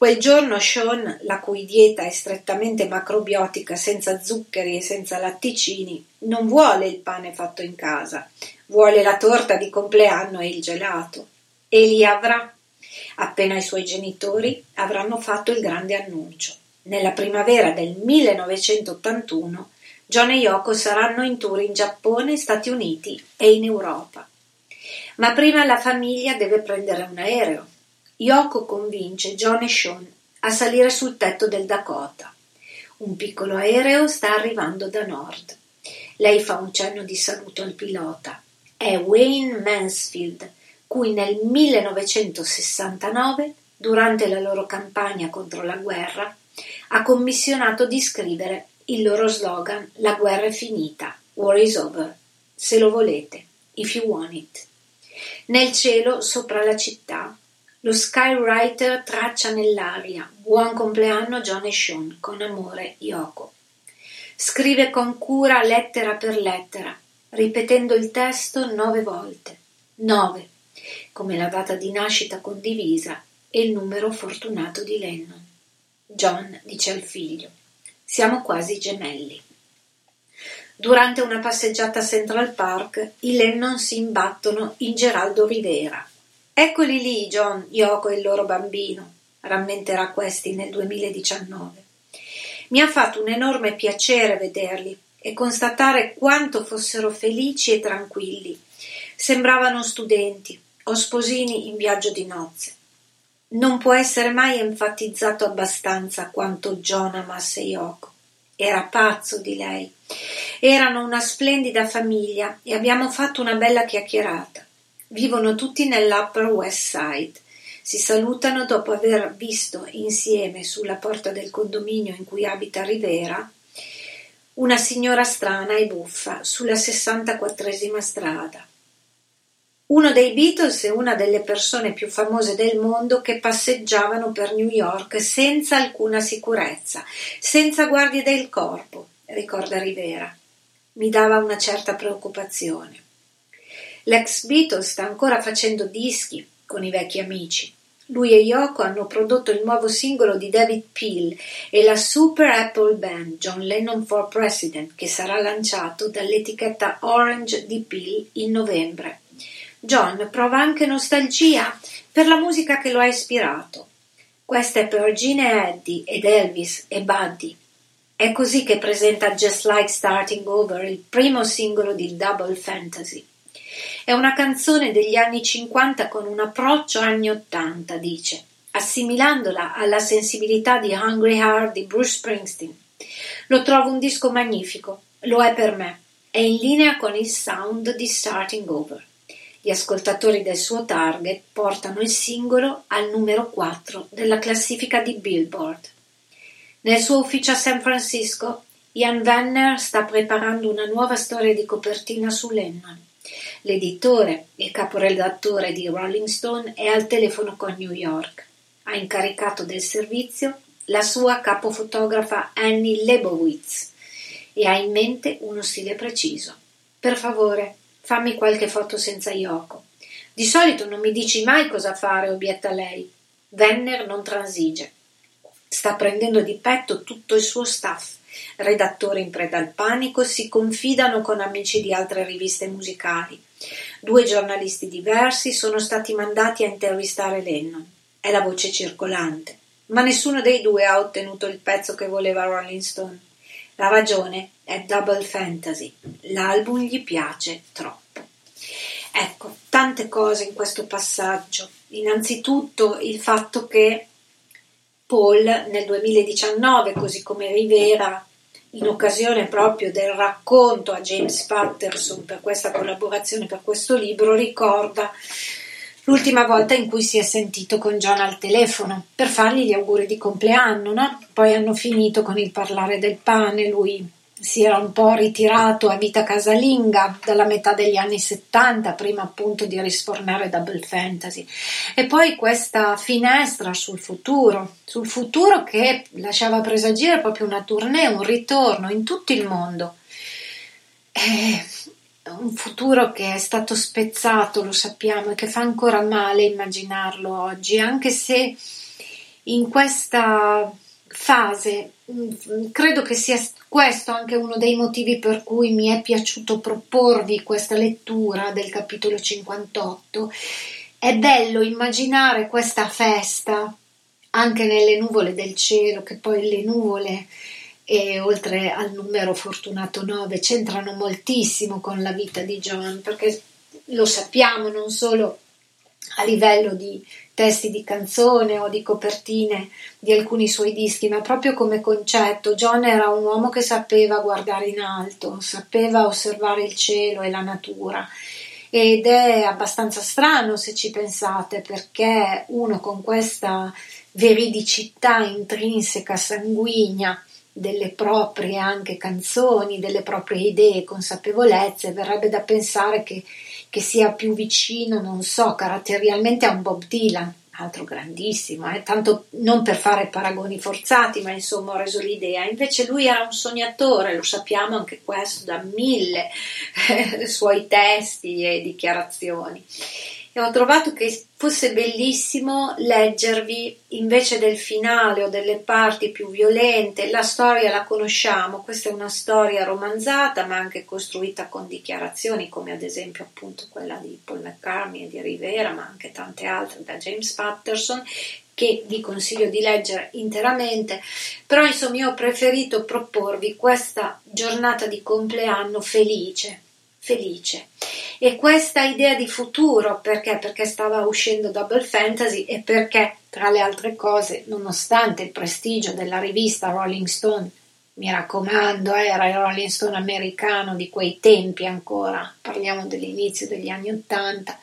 Quel giorno Sean, la cui dieta è strettamente macrobiotica, senza zuccheri e senza latticini, non vuole il pane fatto in casa, vuole la torta di compleanno e il gelato. E li avrà, appena i suoi genitori avranno fatto il grande annuncio. Nella primavera del 1981 John e Yoko saranno in tour in Giappone, Stati Uniti e in Europa. Ma prima la famiglia deve prendere un aereo Yoko convince John e Sean a salire sul tetto del Dakota. Un piccolo aereo sta arrivando da nord. Lei fa un cenno di saluto al pilota. È Wayne Mansfield, cui nel 1969, durante la loro campagna contro la guerra, ha commissionato di scrivere il loro slogan La guerra è finita, War is over, se lo volete, if you want it. Nel cielo, sopra la città, lo skywriter traccia nell'aria "Buon compleanno John e Sean, con amore Yoko". Scrive con cura lettera per lettera, ripetendo il testo nove volte. Nove, come la data di nascita condivisa e il numero fortunato di Lennon. John dice al figlio: Siamo quasi gemelli. Durante una passeggiata a Central Park, i Lennon si imbattono in Geraldo Rivera, Eccoli lì, John, Yoko e il loro bambino, rammenterà questi nel 2019. Mi ha fatto un enorme piacere vederli e constatare quanto fossero felici e tranquilli. Sembravano studenti o sposini in viaggio di nozze. Non può essere mai enfatizzato abbastanza quanto John amasse Yoko. Era pazzo di lei. Erano una splendida famiglia e abbiamo fatto una bella chiacchierata. Vivono tutti nell'Upper West Side. Si salutano dopo aver visto insieme sulla porta del condominio in cui abita Rivera una signora strana e buffa sulla 64esima strada. Uno dei Beatles è una delle persone più famose del mondo che passeggiavano per New York senza alcuna sicurezza, senza guardie del corpo, ricorda Rivera. Mi dava una certa preoccupazione. L'ex Beatles sta ancora facendo dischi con i vecchi amici. Lui e Yoko hanno prodotto il nuovo singolo di David Peel e la Super Apple Band John Lennon for President che sarà lanciato dall'etichetta Orange di Peel in novembre. John prova anche nostalgia per la musica che lo ha ispirato. Questa è per e Eddie ed Elvis e Buddy. È così che presenta Just Like Starting Over, il primo singolo di Double Fantasy. È una canzone degli anni cinquanta con un approccio anni ottanta, dice, assimilandola alla sensibilità di Hungry Heart di Bruce Springsteen. Lo trovo un disco magnifico, lo è per me, è in linea con il sound di Starting Over. Gli ascoltatori del suo target portano il singolo al numero 4 della classifica di Billboard. Nel suo ufficio a San Francisco, Ian Venner sta preparando una nuova storia di copertina su Lennon. L'editore e caporedattore di Rolling Stone è al telefono con New York. Ha incaricato del servizio la sua capofotografa Annie Lebowitz e ha in mente uno stile preciso. Per favore, fammi qualche foto senza Yoko. Di solito non mi dici mai cosa fare, obietta lei. Venner non transige. Sta prendendo di petto tutto il suo staff redattori in preda al panico, si confidano con amici di altre riviste musicali. Due giornalisti diversi sono stati mandati a intervistare Lennon. È la voce circolante. Ma nessuno dei due ha ottenuto il pezzo che voleva Rolling Stone. La ragione è Double Fantasy. L'album gli piace troppo. Ecco, tante cose in questo passaggio. Innanzitutto il fatto che Paul nel 2019, così come Rivera, in occasione proprio del racconto a James Patterson per questa collaborazione per questo libro, ricorda l'ultima volta in cui si è sentito con John al telefono per fargli gli auguri di compleanno, no? Poi hanno finito con il parlare del pane, lui si era un po' ritirato a vita casalinga dalla metà degli anni 70, prima appunto di risfornare Double Fantasy. E poi questa finestra sul futuro, sul futuro che lasciava presagire proprio una tournée, un ritorno in tutto il mondo. È un futuro che è stato spezzato, lo sappiamo, e che fa ancora male immaginarlo oggi, anche se in questa fase mm, credo che sia questo anche uno dei motivi per cui mi è piaciuto proporvi questa lettura del capitolo 58. È bello immaginare questa festa anche nelle nuvole del cielo, che poi le nuvole e oltre al numero fortunato 9 c'entrano moltissimo con la vita di John, perché lo sappiamo non solo a livello di testi di canzone o di copertine di alcuni suoi dischi, ma proprio come concetto. John era un uomo che sapeva guardare in alto, sapeva osservare il cielo e la natura. Ed è abbastanza strano se ci pensate, perché uno con questa veridicità intrinseca, sanguigna, delle proprie anche canzoni, delle proprie idee consapevolezze, verrebbe da pensare che che sia più vicino, non so, caratterialmente a un Bob Dylan, altro grandissimo, eh? tanto non per fare paragoni forzati, ma insomma ho reso l'idea. Invece lui era un sognatore, lo sappiamo anche questo da mille suoi testi e dichiarazioni e ho trovato che fosse bellissimo leggervi invece del finale o delle parti più violente, la storia la conosciamo, questa è una storia romanzata ma anche costruita con dichiarazioni come ad esempio appunto quella di Paul McCartney e di Rivera ma anche tante altre da James Patterson che vi consiglio di leggere interamente, però insomma io ho preferito proporvi questa giornata di compleanno felice, felice e questa idea di futuro perché? Perché stava uscendo Double Fantasy e perché, tra le altre cose, nonostante il prestigio della rivista Rolling Stone, mi raccomando, era il Rolling Stone americano di quei tempi ancora, parliamo dell'inizio degli anni Ottanta,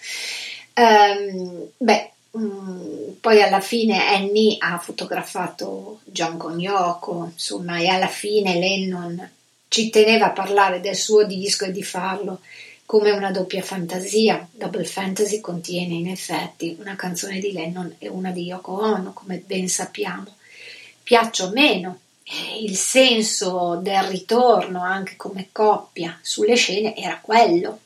ehm, beh, mm, poi alla fine Annie ha fotografato John con Yoko, insomma, e alla fine Lennon ci teneva a parlare del suo disco e di farlo come una doppia fantasia. Double Fantasy contiene in effetti una canzone di Lennon e una di Yoko Ono, come ben sappiamo. Piaccia o meno, il senso del ritorno anche come coppia sulle scene era quello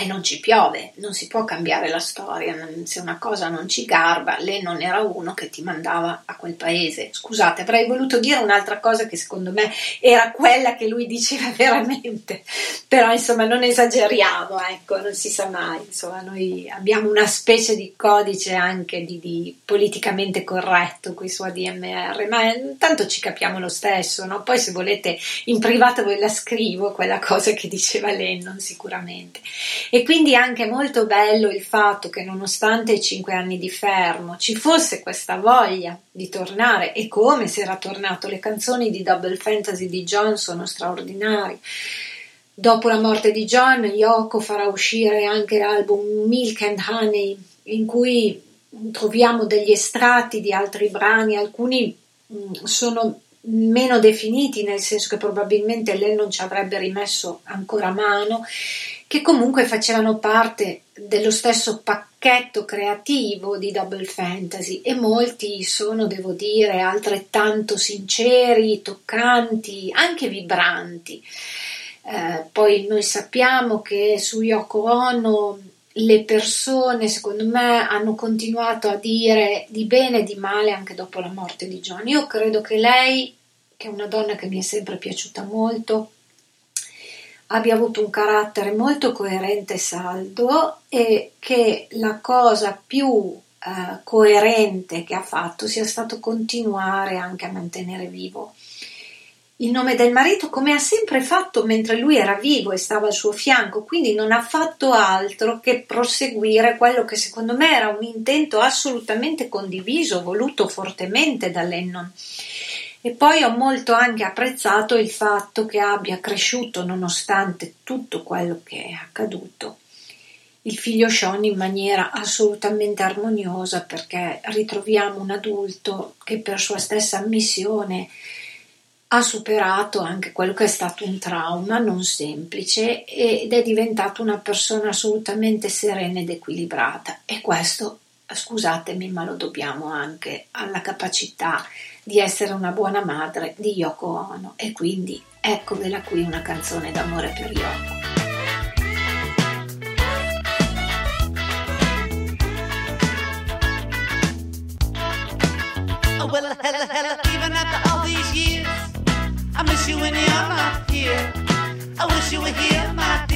e non ci piove, non si può cambiare la storia, se una cosa non ci garba, lei non era uno che ti mandava a quel paese. Scusate, avrei voluto dire un'altra cosa che secondo me era quella che lui diceva veramente, però insomma non esageriamo, ecco, non si sa mai, insomma noi abbiamo una specie di codice anche di, di politicamente corretto qui su ADMR, ma intanto ci capiamo lo stesso, no? Poi se volete in privato ve la scrivo quella cosa che diceva Lennon sicuramente. E quindi è anche molto bello il fatto che nonostante i cinque anni di fermo ci fosse questa voglia di tornare e come si era tornato, le canzoni di Double Fantasy di John sono straordinarie. Dopo la morte di John, Yoko farà uscire anche l'album Milk and Honey, in cui troviamo degli estratti di altri brani, alcuni mm, sono meno definiti, nel senso che probabilmente lei non ci avrebbe rimesso ancora mano, che comunque facevano parte dello stesso pacchetto creativo di Double Fantasy e molti sono, devo dire, altrettanto sinceri, toccanti, anche vibranti. Eh, poi noi sappiamo che su Yoko Ono le persone, secondo me, hanno continuato a dire di bene e di male anche dopo la morte di John. Io credo che lei che è una donna che mi è sempre piaciuta molto, abbia avuto un carattere molto coerente e saldo e che la cosa più eh, coerente che ha fatto sia stato continuare anche a mantenere vivo il nome del marito come ha sempre fatto mentre lui era vivo e stava al suo fianco, quindi non ha fatto altro che proseguire quello che secondo me era un intento assolutamente condiviso, voluto fortemente da Lennon. E poi ho molto anche apprezzato il fatto che abbia cresciuto, nonostante tutto quello che è accaduto, il figlio Sean in maniera assolutamente armoniosa perché ritroviamo un adulto che per sua stessa ammissione ha superato anche quello che è stato un trauma non semplice ed è diventato una persona assolutamente serena ed equilibrata. E questo scusatemi ma lo dobbiamo anche alla capacità di essere una buona madre di Yoko Ono e quindi eccovela qui una canzone d'amore per Yoko. Oh, well, hella, hella, even after all these years, I miss you when you're not here. I wish you were here, my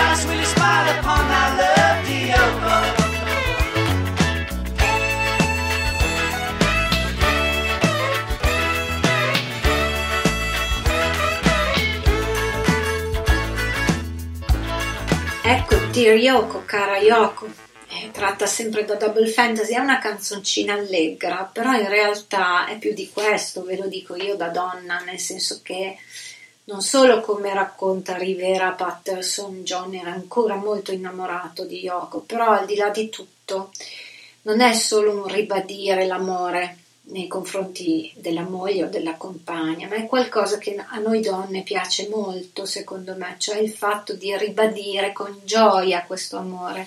Goddess really Yoko. Ecco, Dear Yoko, cara Yoko, eh, tratta sempre da Double Fantasy, è una canzoncina allegra, però in realtà è più di questo, ve lo dico io da donna, nel senso che non solo come racconta Rivera Patterson, John era ancora molto innamorato di Yoko, però al di là di tutto non è solo un ribadire l'amore nei confronti della moglie o della compagna, ma è qualcosa che a noi donne piace molto, secondo me, cioè il fatto di ribadire con gioia questo amore.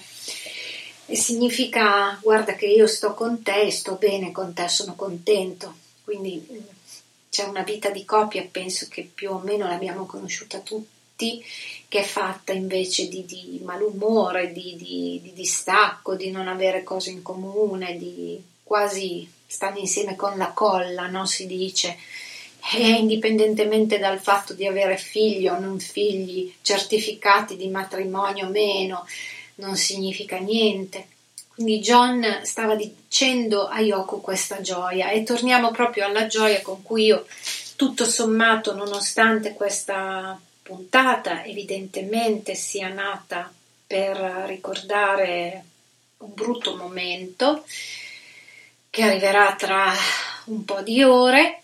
E significa, guarda che io sto con te, sto bene con te, sono contento. Quindi c'è una vita di coppia, penso che più o meno l'abbiamo conosciuta tutti, che è fatta invece di, di malumore, di, di, di distacco, di non avere cose in comune, di quasi stanno insieme con la colla, no? Si dice. E indipendentemente dal fatto di avere figli o non figli, certificati di matrimonio o meno, non significa niente. Quindi John stava dicendo a Yoko questa gioia e torniamo proprio alla gioia con cui io, tutto sommato, nonostante questa puntata evidentemente sia nata per ricordare un brutto momento, che arriverà tra un po' di ore,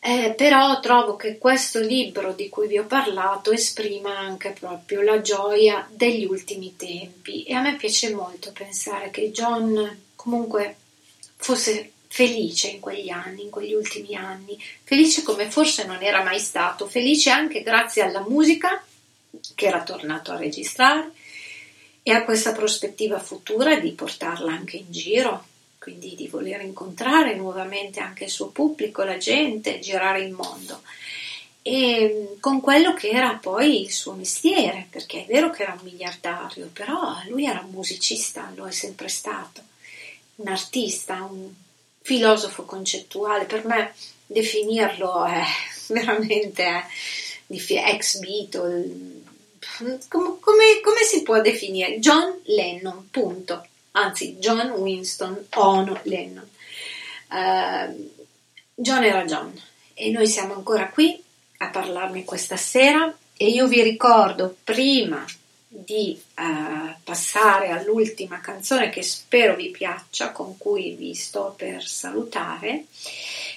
eh, però trovo che questo libro di cui vi ho parlato esprima anche proprio la gioia degli ultimi tempi. E a me piace molto pensare che John comunque fosse felice in quegli anni, in quegli ultimi anni, felice come forse non era mai stato, felice anche grazie alla musica che era tornato a registrare e a questa prospettiva futura di portarla anche in giro, quindi di voler incontrare nuovamente anche il suo pubblico, la gente, girare il mondo e con quello che era poi il suo mestiere, perché è vero che era un miliardario, però lui era un musicista, lo è sempre stato, un artista, un filosofo concettuale, per me definirlo è veramente ex Beatle, come, come, come, si può definire? John Lennon, punto. Anzi, John Winston Ono Lennon. Uh, John era John e noi siamo ancora qui a parlarne questa sera e io vi ricordo prima di uh, passare all'ultima canzone che spero vi piaccia, con cui vi sto per salutare,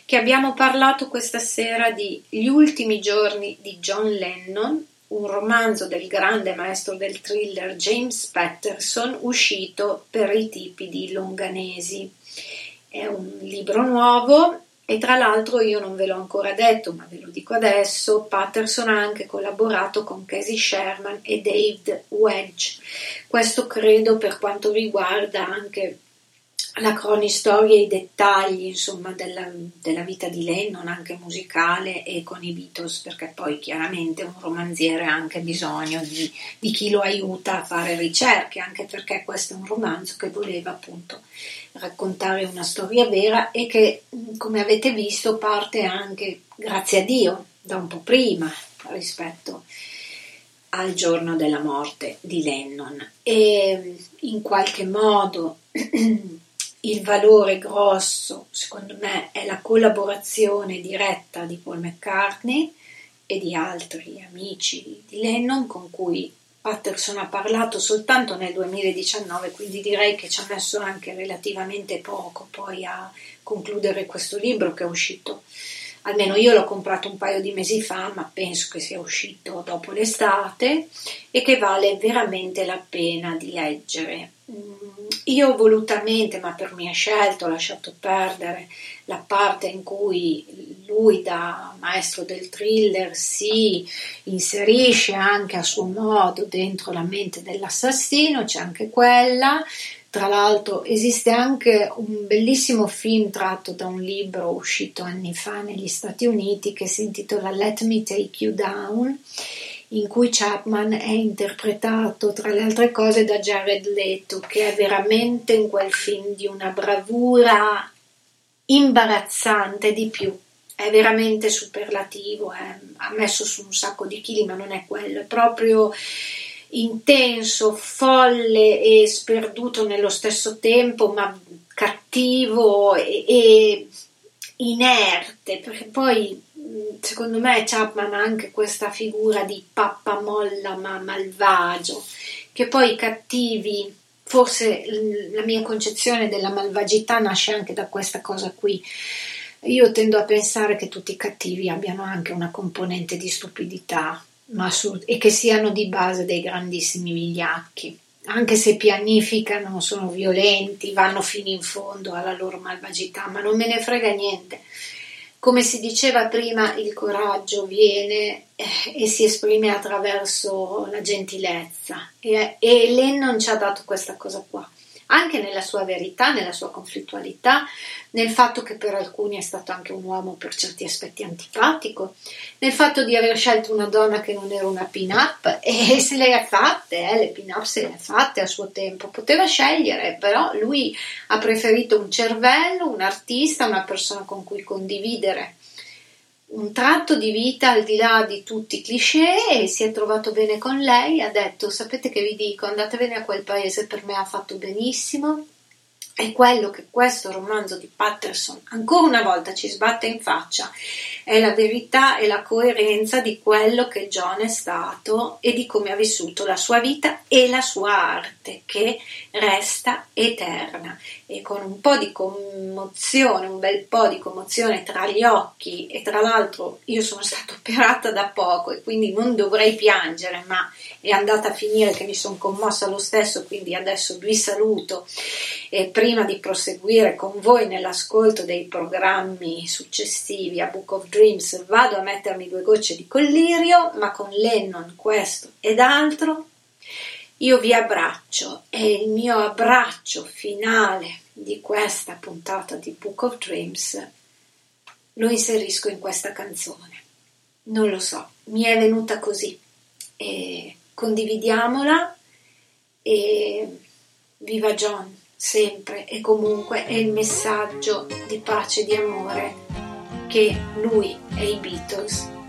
che abbiamo parlato questa sera di Gli ultimi giorni di John Lennon, un romanzo del grande maestro del thriller James Patterson uscito per i tipi di Longanesi. È un libro nuovo e tra l'altro io non ve l'ho ancora detto, ma ve lo dico adesso, Patterson ha anche collaborato con Casey Sherman e David Wedge. Questo credo per quanto riguarda anche la cronistoria e i dettagli insomma, della, della, vita di Lennon, anche musicale e con i Beatles, perché poi chiaramente un romanziere ha anche bisogno di, di chi lo aiuta a fare ricerche, anche perché questo è un romanzo che voleva appunto raccontare una storia vera e che, come avete visto, parte anche, grazie a Dio, da un po' prima rispetto al giorno della morte di Lennon. E in qualche modo il valore grosso, secondo me, è la collaborazione diretta di Paul McCartney e di altri amici di Lennon con cui Patterson ha parlato soltanto nel 2019, quindi direi che ci ha messo anche relativamente poco poi a concludere questo libro che è uscito. Almeno io l'ho comprato un paio di mesi fa, ma penso che sia uscito dopo l'estate e che vale veramente la pena di leggere. Io volutamente, ma per mia scelta, ho lasciato perdere la parte in cui lui da maestro del thriller si inserisce anche a suo modo dentro la mente dell'assassino, c'è anche quella. Tra l'altro esiste anche un bellissimo film tratto da un libro uscito anni fa negli Stati Uniti che si intitola Let Me Take You Down in cui Chapman è interpretato tra le altre cose da Jared Leto, che è veramente in quel film di una bravura imbarazzante di più. È veramente superlativo, è, ha messo su un sacco di chili, ma non è quello, è proprio intenso, folle e sperduto nello stesso tempo, ma cattivo e, e inerte, perché poi secondo me Chapman ha anche questa figura di pappamolla ma malvagio, che poi i cattivi, forse la mia concezione della malvagità nasce anche da questa cosa qui. Io tendo a pensare che tutti i cattivi abbiano anche una componente di stupidità su, e che siano di base dei grandissimi vigliacchi. Anche se pianificano, sono violenti, vanno fino in fondo alla loro malvagità, ma non me ne frega niente come si diceva prima, il coraggio viene eh, e si esprime attraverso la gentilezza. E, e Lennon ci ha dato questa cosa qua anche nella sua verità, nella sua conflittualità, nel fatto che per alcuni è stato anche un uomo per certi aspetti antipatico, nel fatto di aver scelto una donna che non era una pin-up e se le ha fatte, eh, le pin-up se le ha fatte a suo tempo, poteva scegliere, però lui ha preferito un cervello, un artista, una persona con cui condividere un tratto di vita al di là di tutti i cliché e si è trovato bene con lei, ha detto sapete che vi dico? Andatevene a quel paese per me ha fatto benissimo. È quello che questo romanzo di Patterson ancora una volta ci sbatte in faccia. È la verità e la coerenza di quello che John è stato e di come ha vissuto la sua vita e la sua arte che resta eterna e con un po' di commozione, un bel po' di commozione tra gli occhi e tra l'altro io sono stata operata da poco e quindi non dovrei piangere ma è andata a finire che mi sono commossa lo stesso quindi adesso vi saluto. E prima di proseguire con voi nell'ascolto dei programmi successivi a Book of Dreams, vado a mettermi due gocce di collirio, ma con Lennon questo ed altro, io vi abbraccio e il mio abbraccio finale di questa puntata di Book of Dreams lo inserisco in questa canzone. Non lo so, mi è venuta così. E condividiamola e viva John sempre e comunque è il messaggio di pace e di amore che lui e i Beatles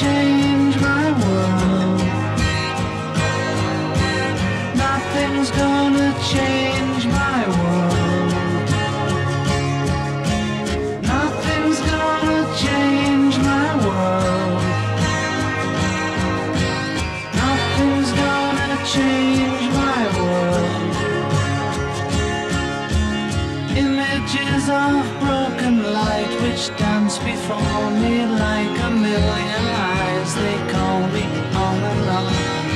change my world. Nothing's gonna change my world. Nothing's gonna change my world. Nothing's gonna change my world. Images of broken light which dance before me like a million. They call me and on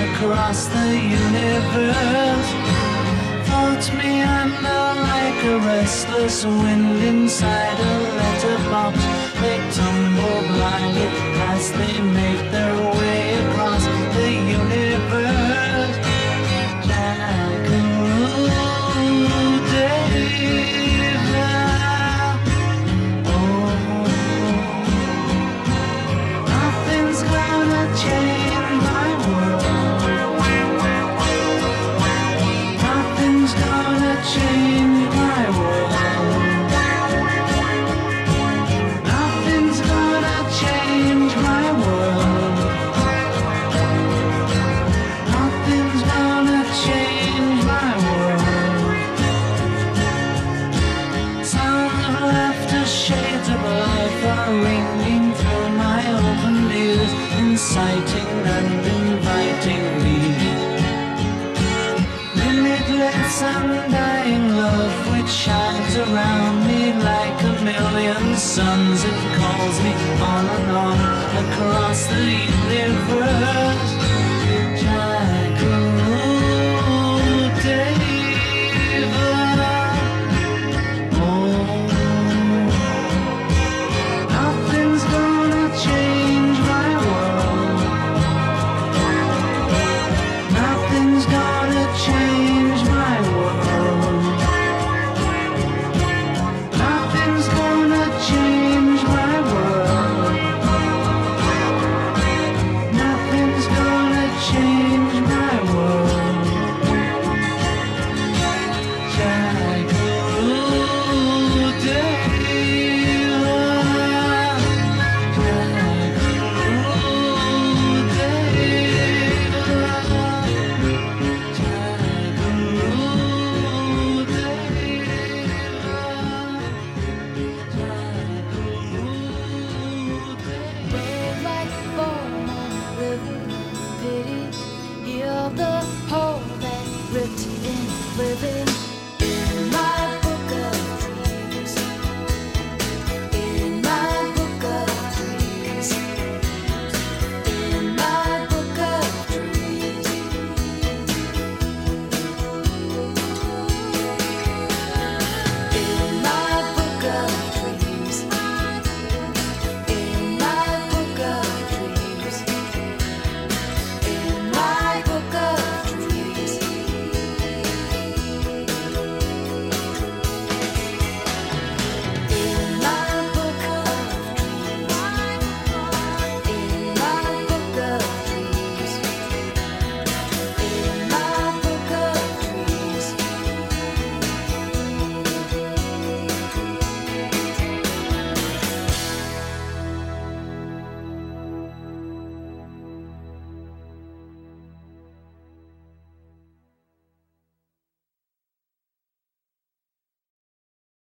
across the universe. Floats me under like a restless wind inside a letterbox. They tumble blindly as they make their way across inciting and inviting me. Limitless undying love which shines around me like a million suns. It calls me on and on across the universe.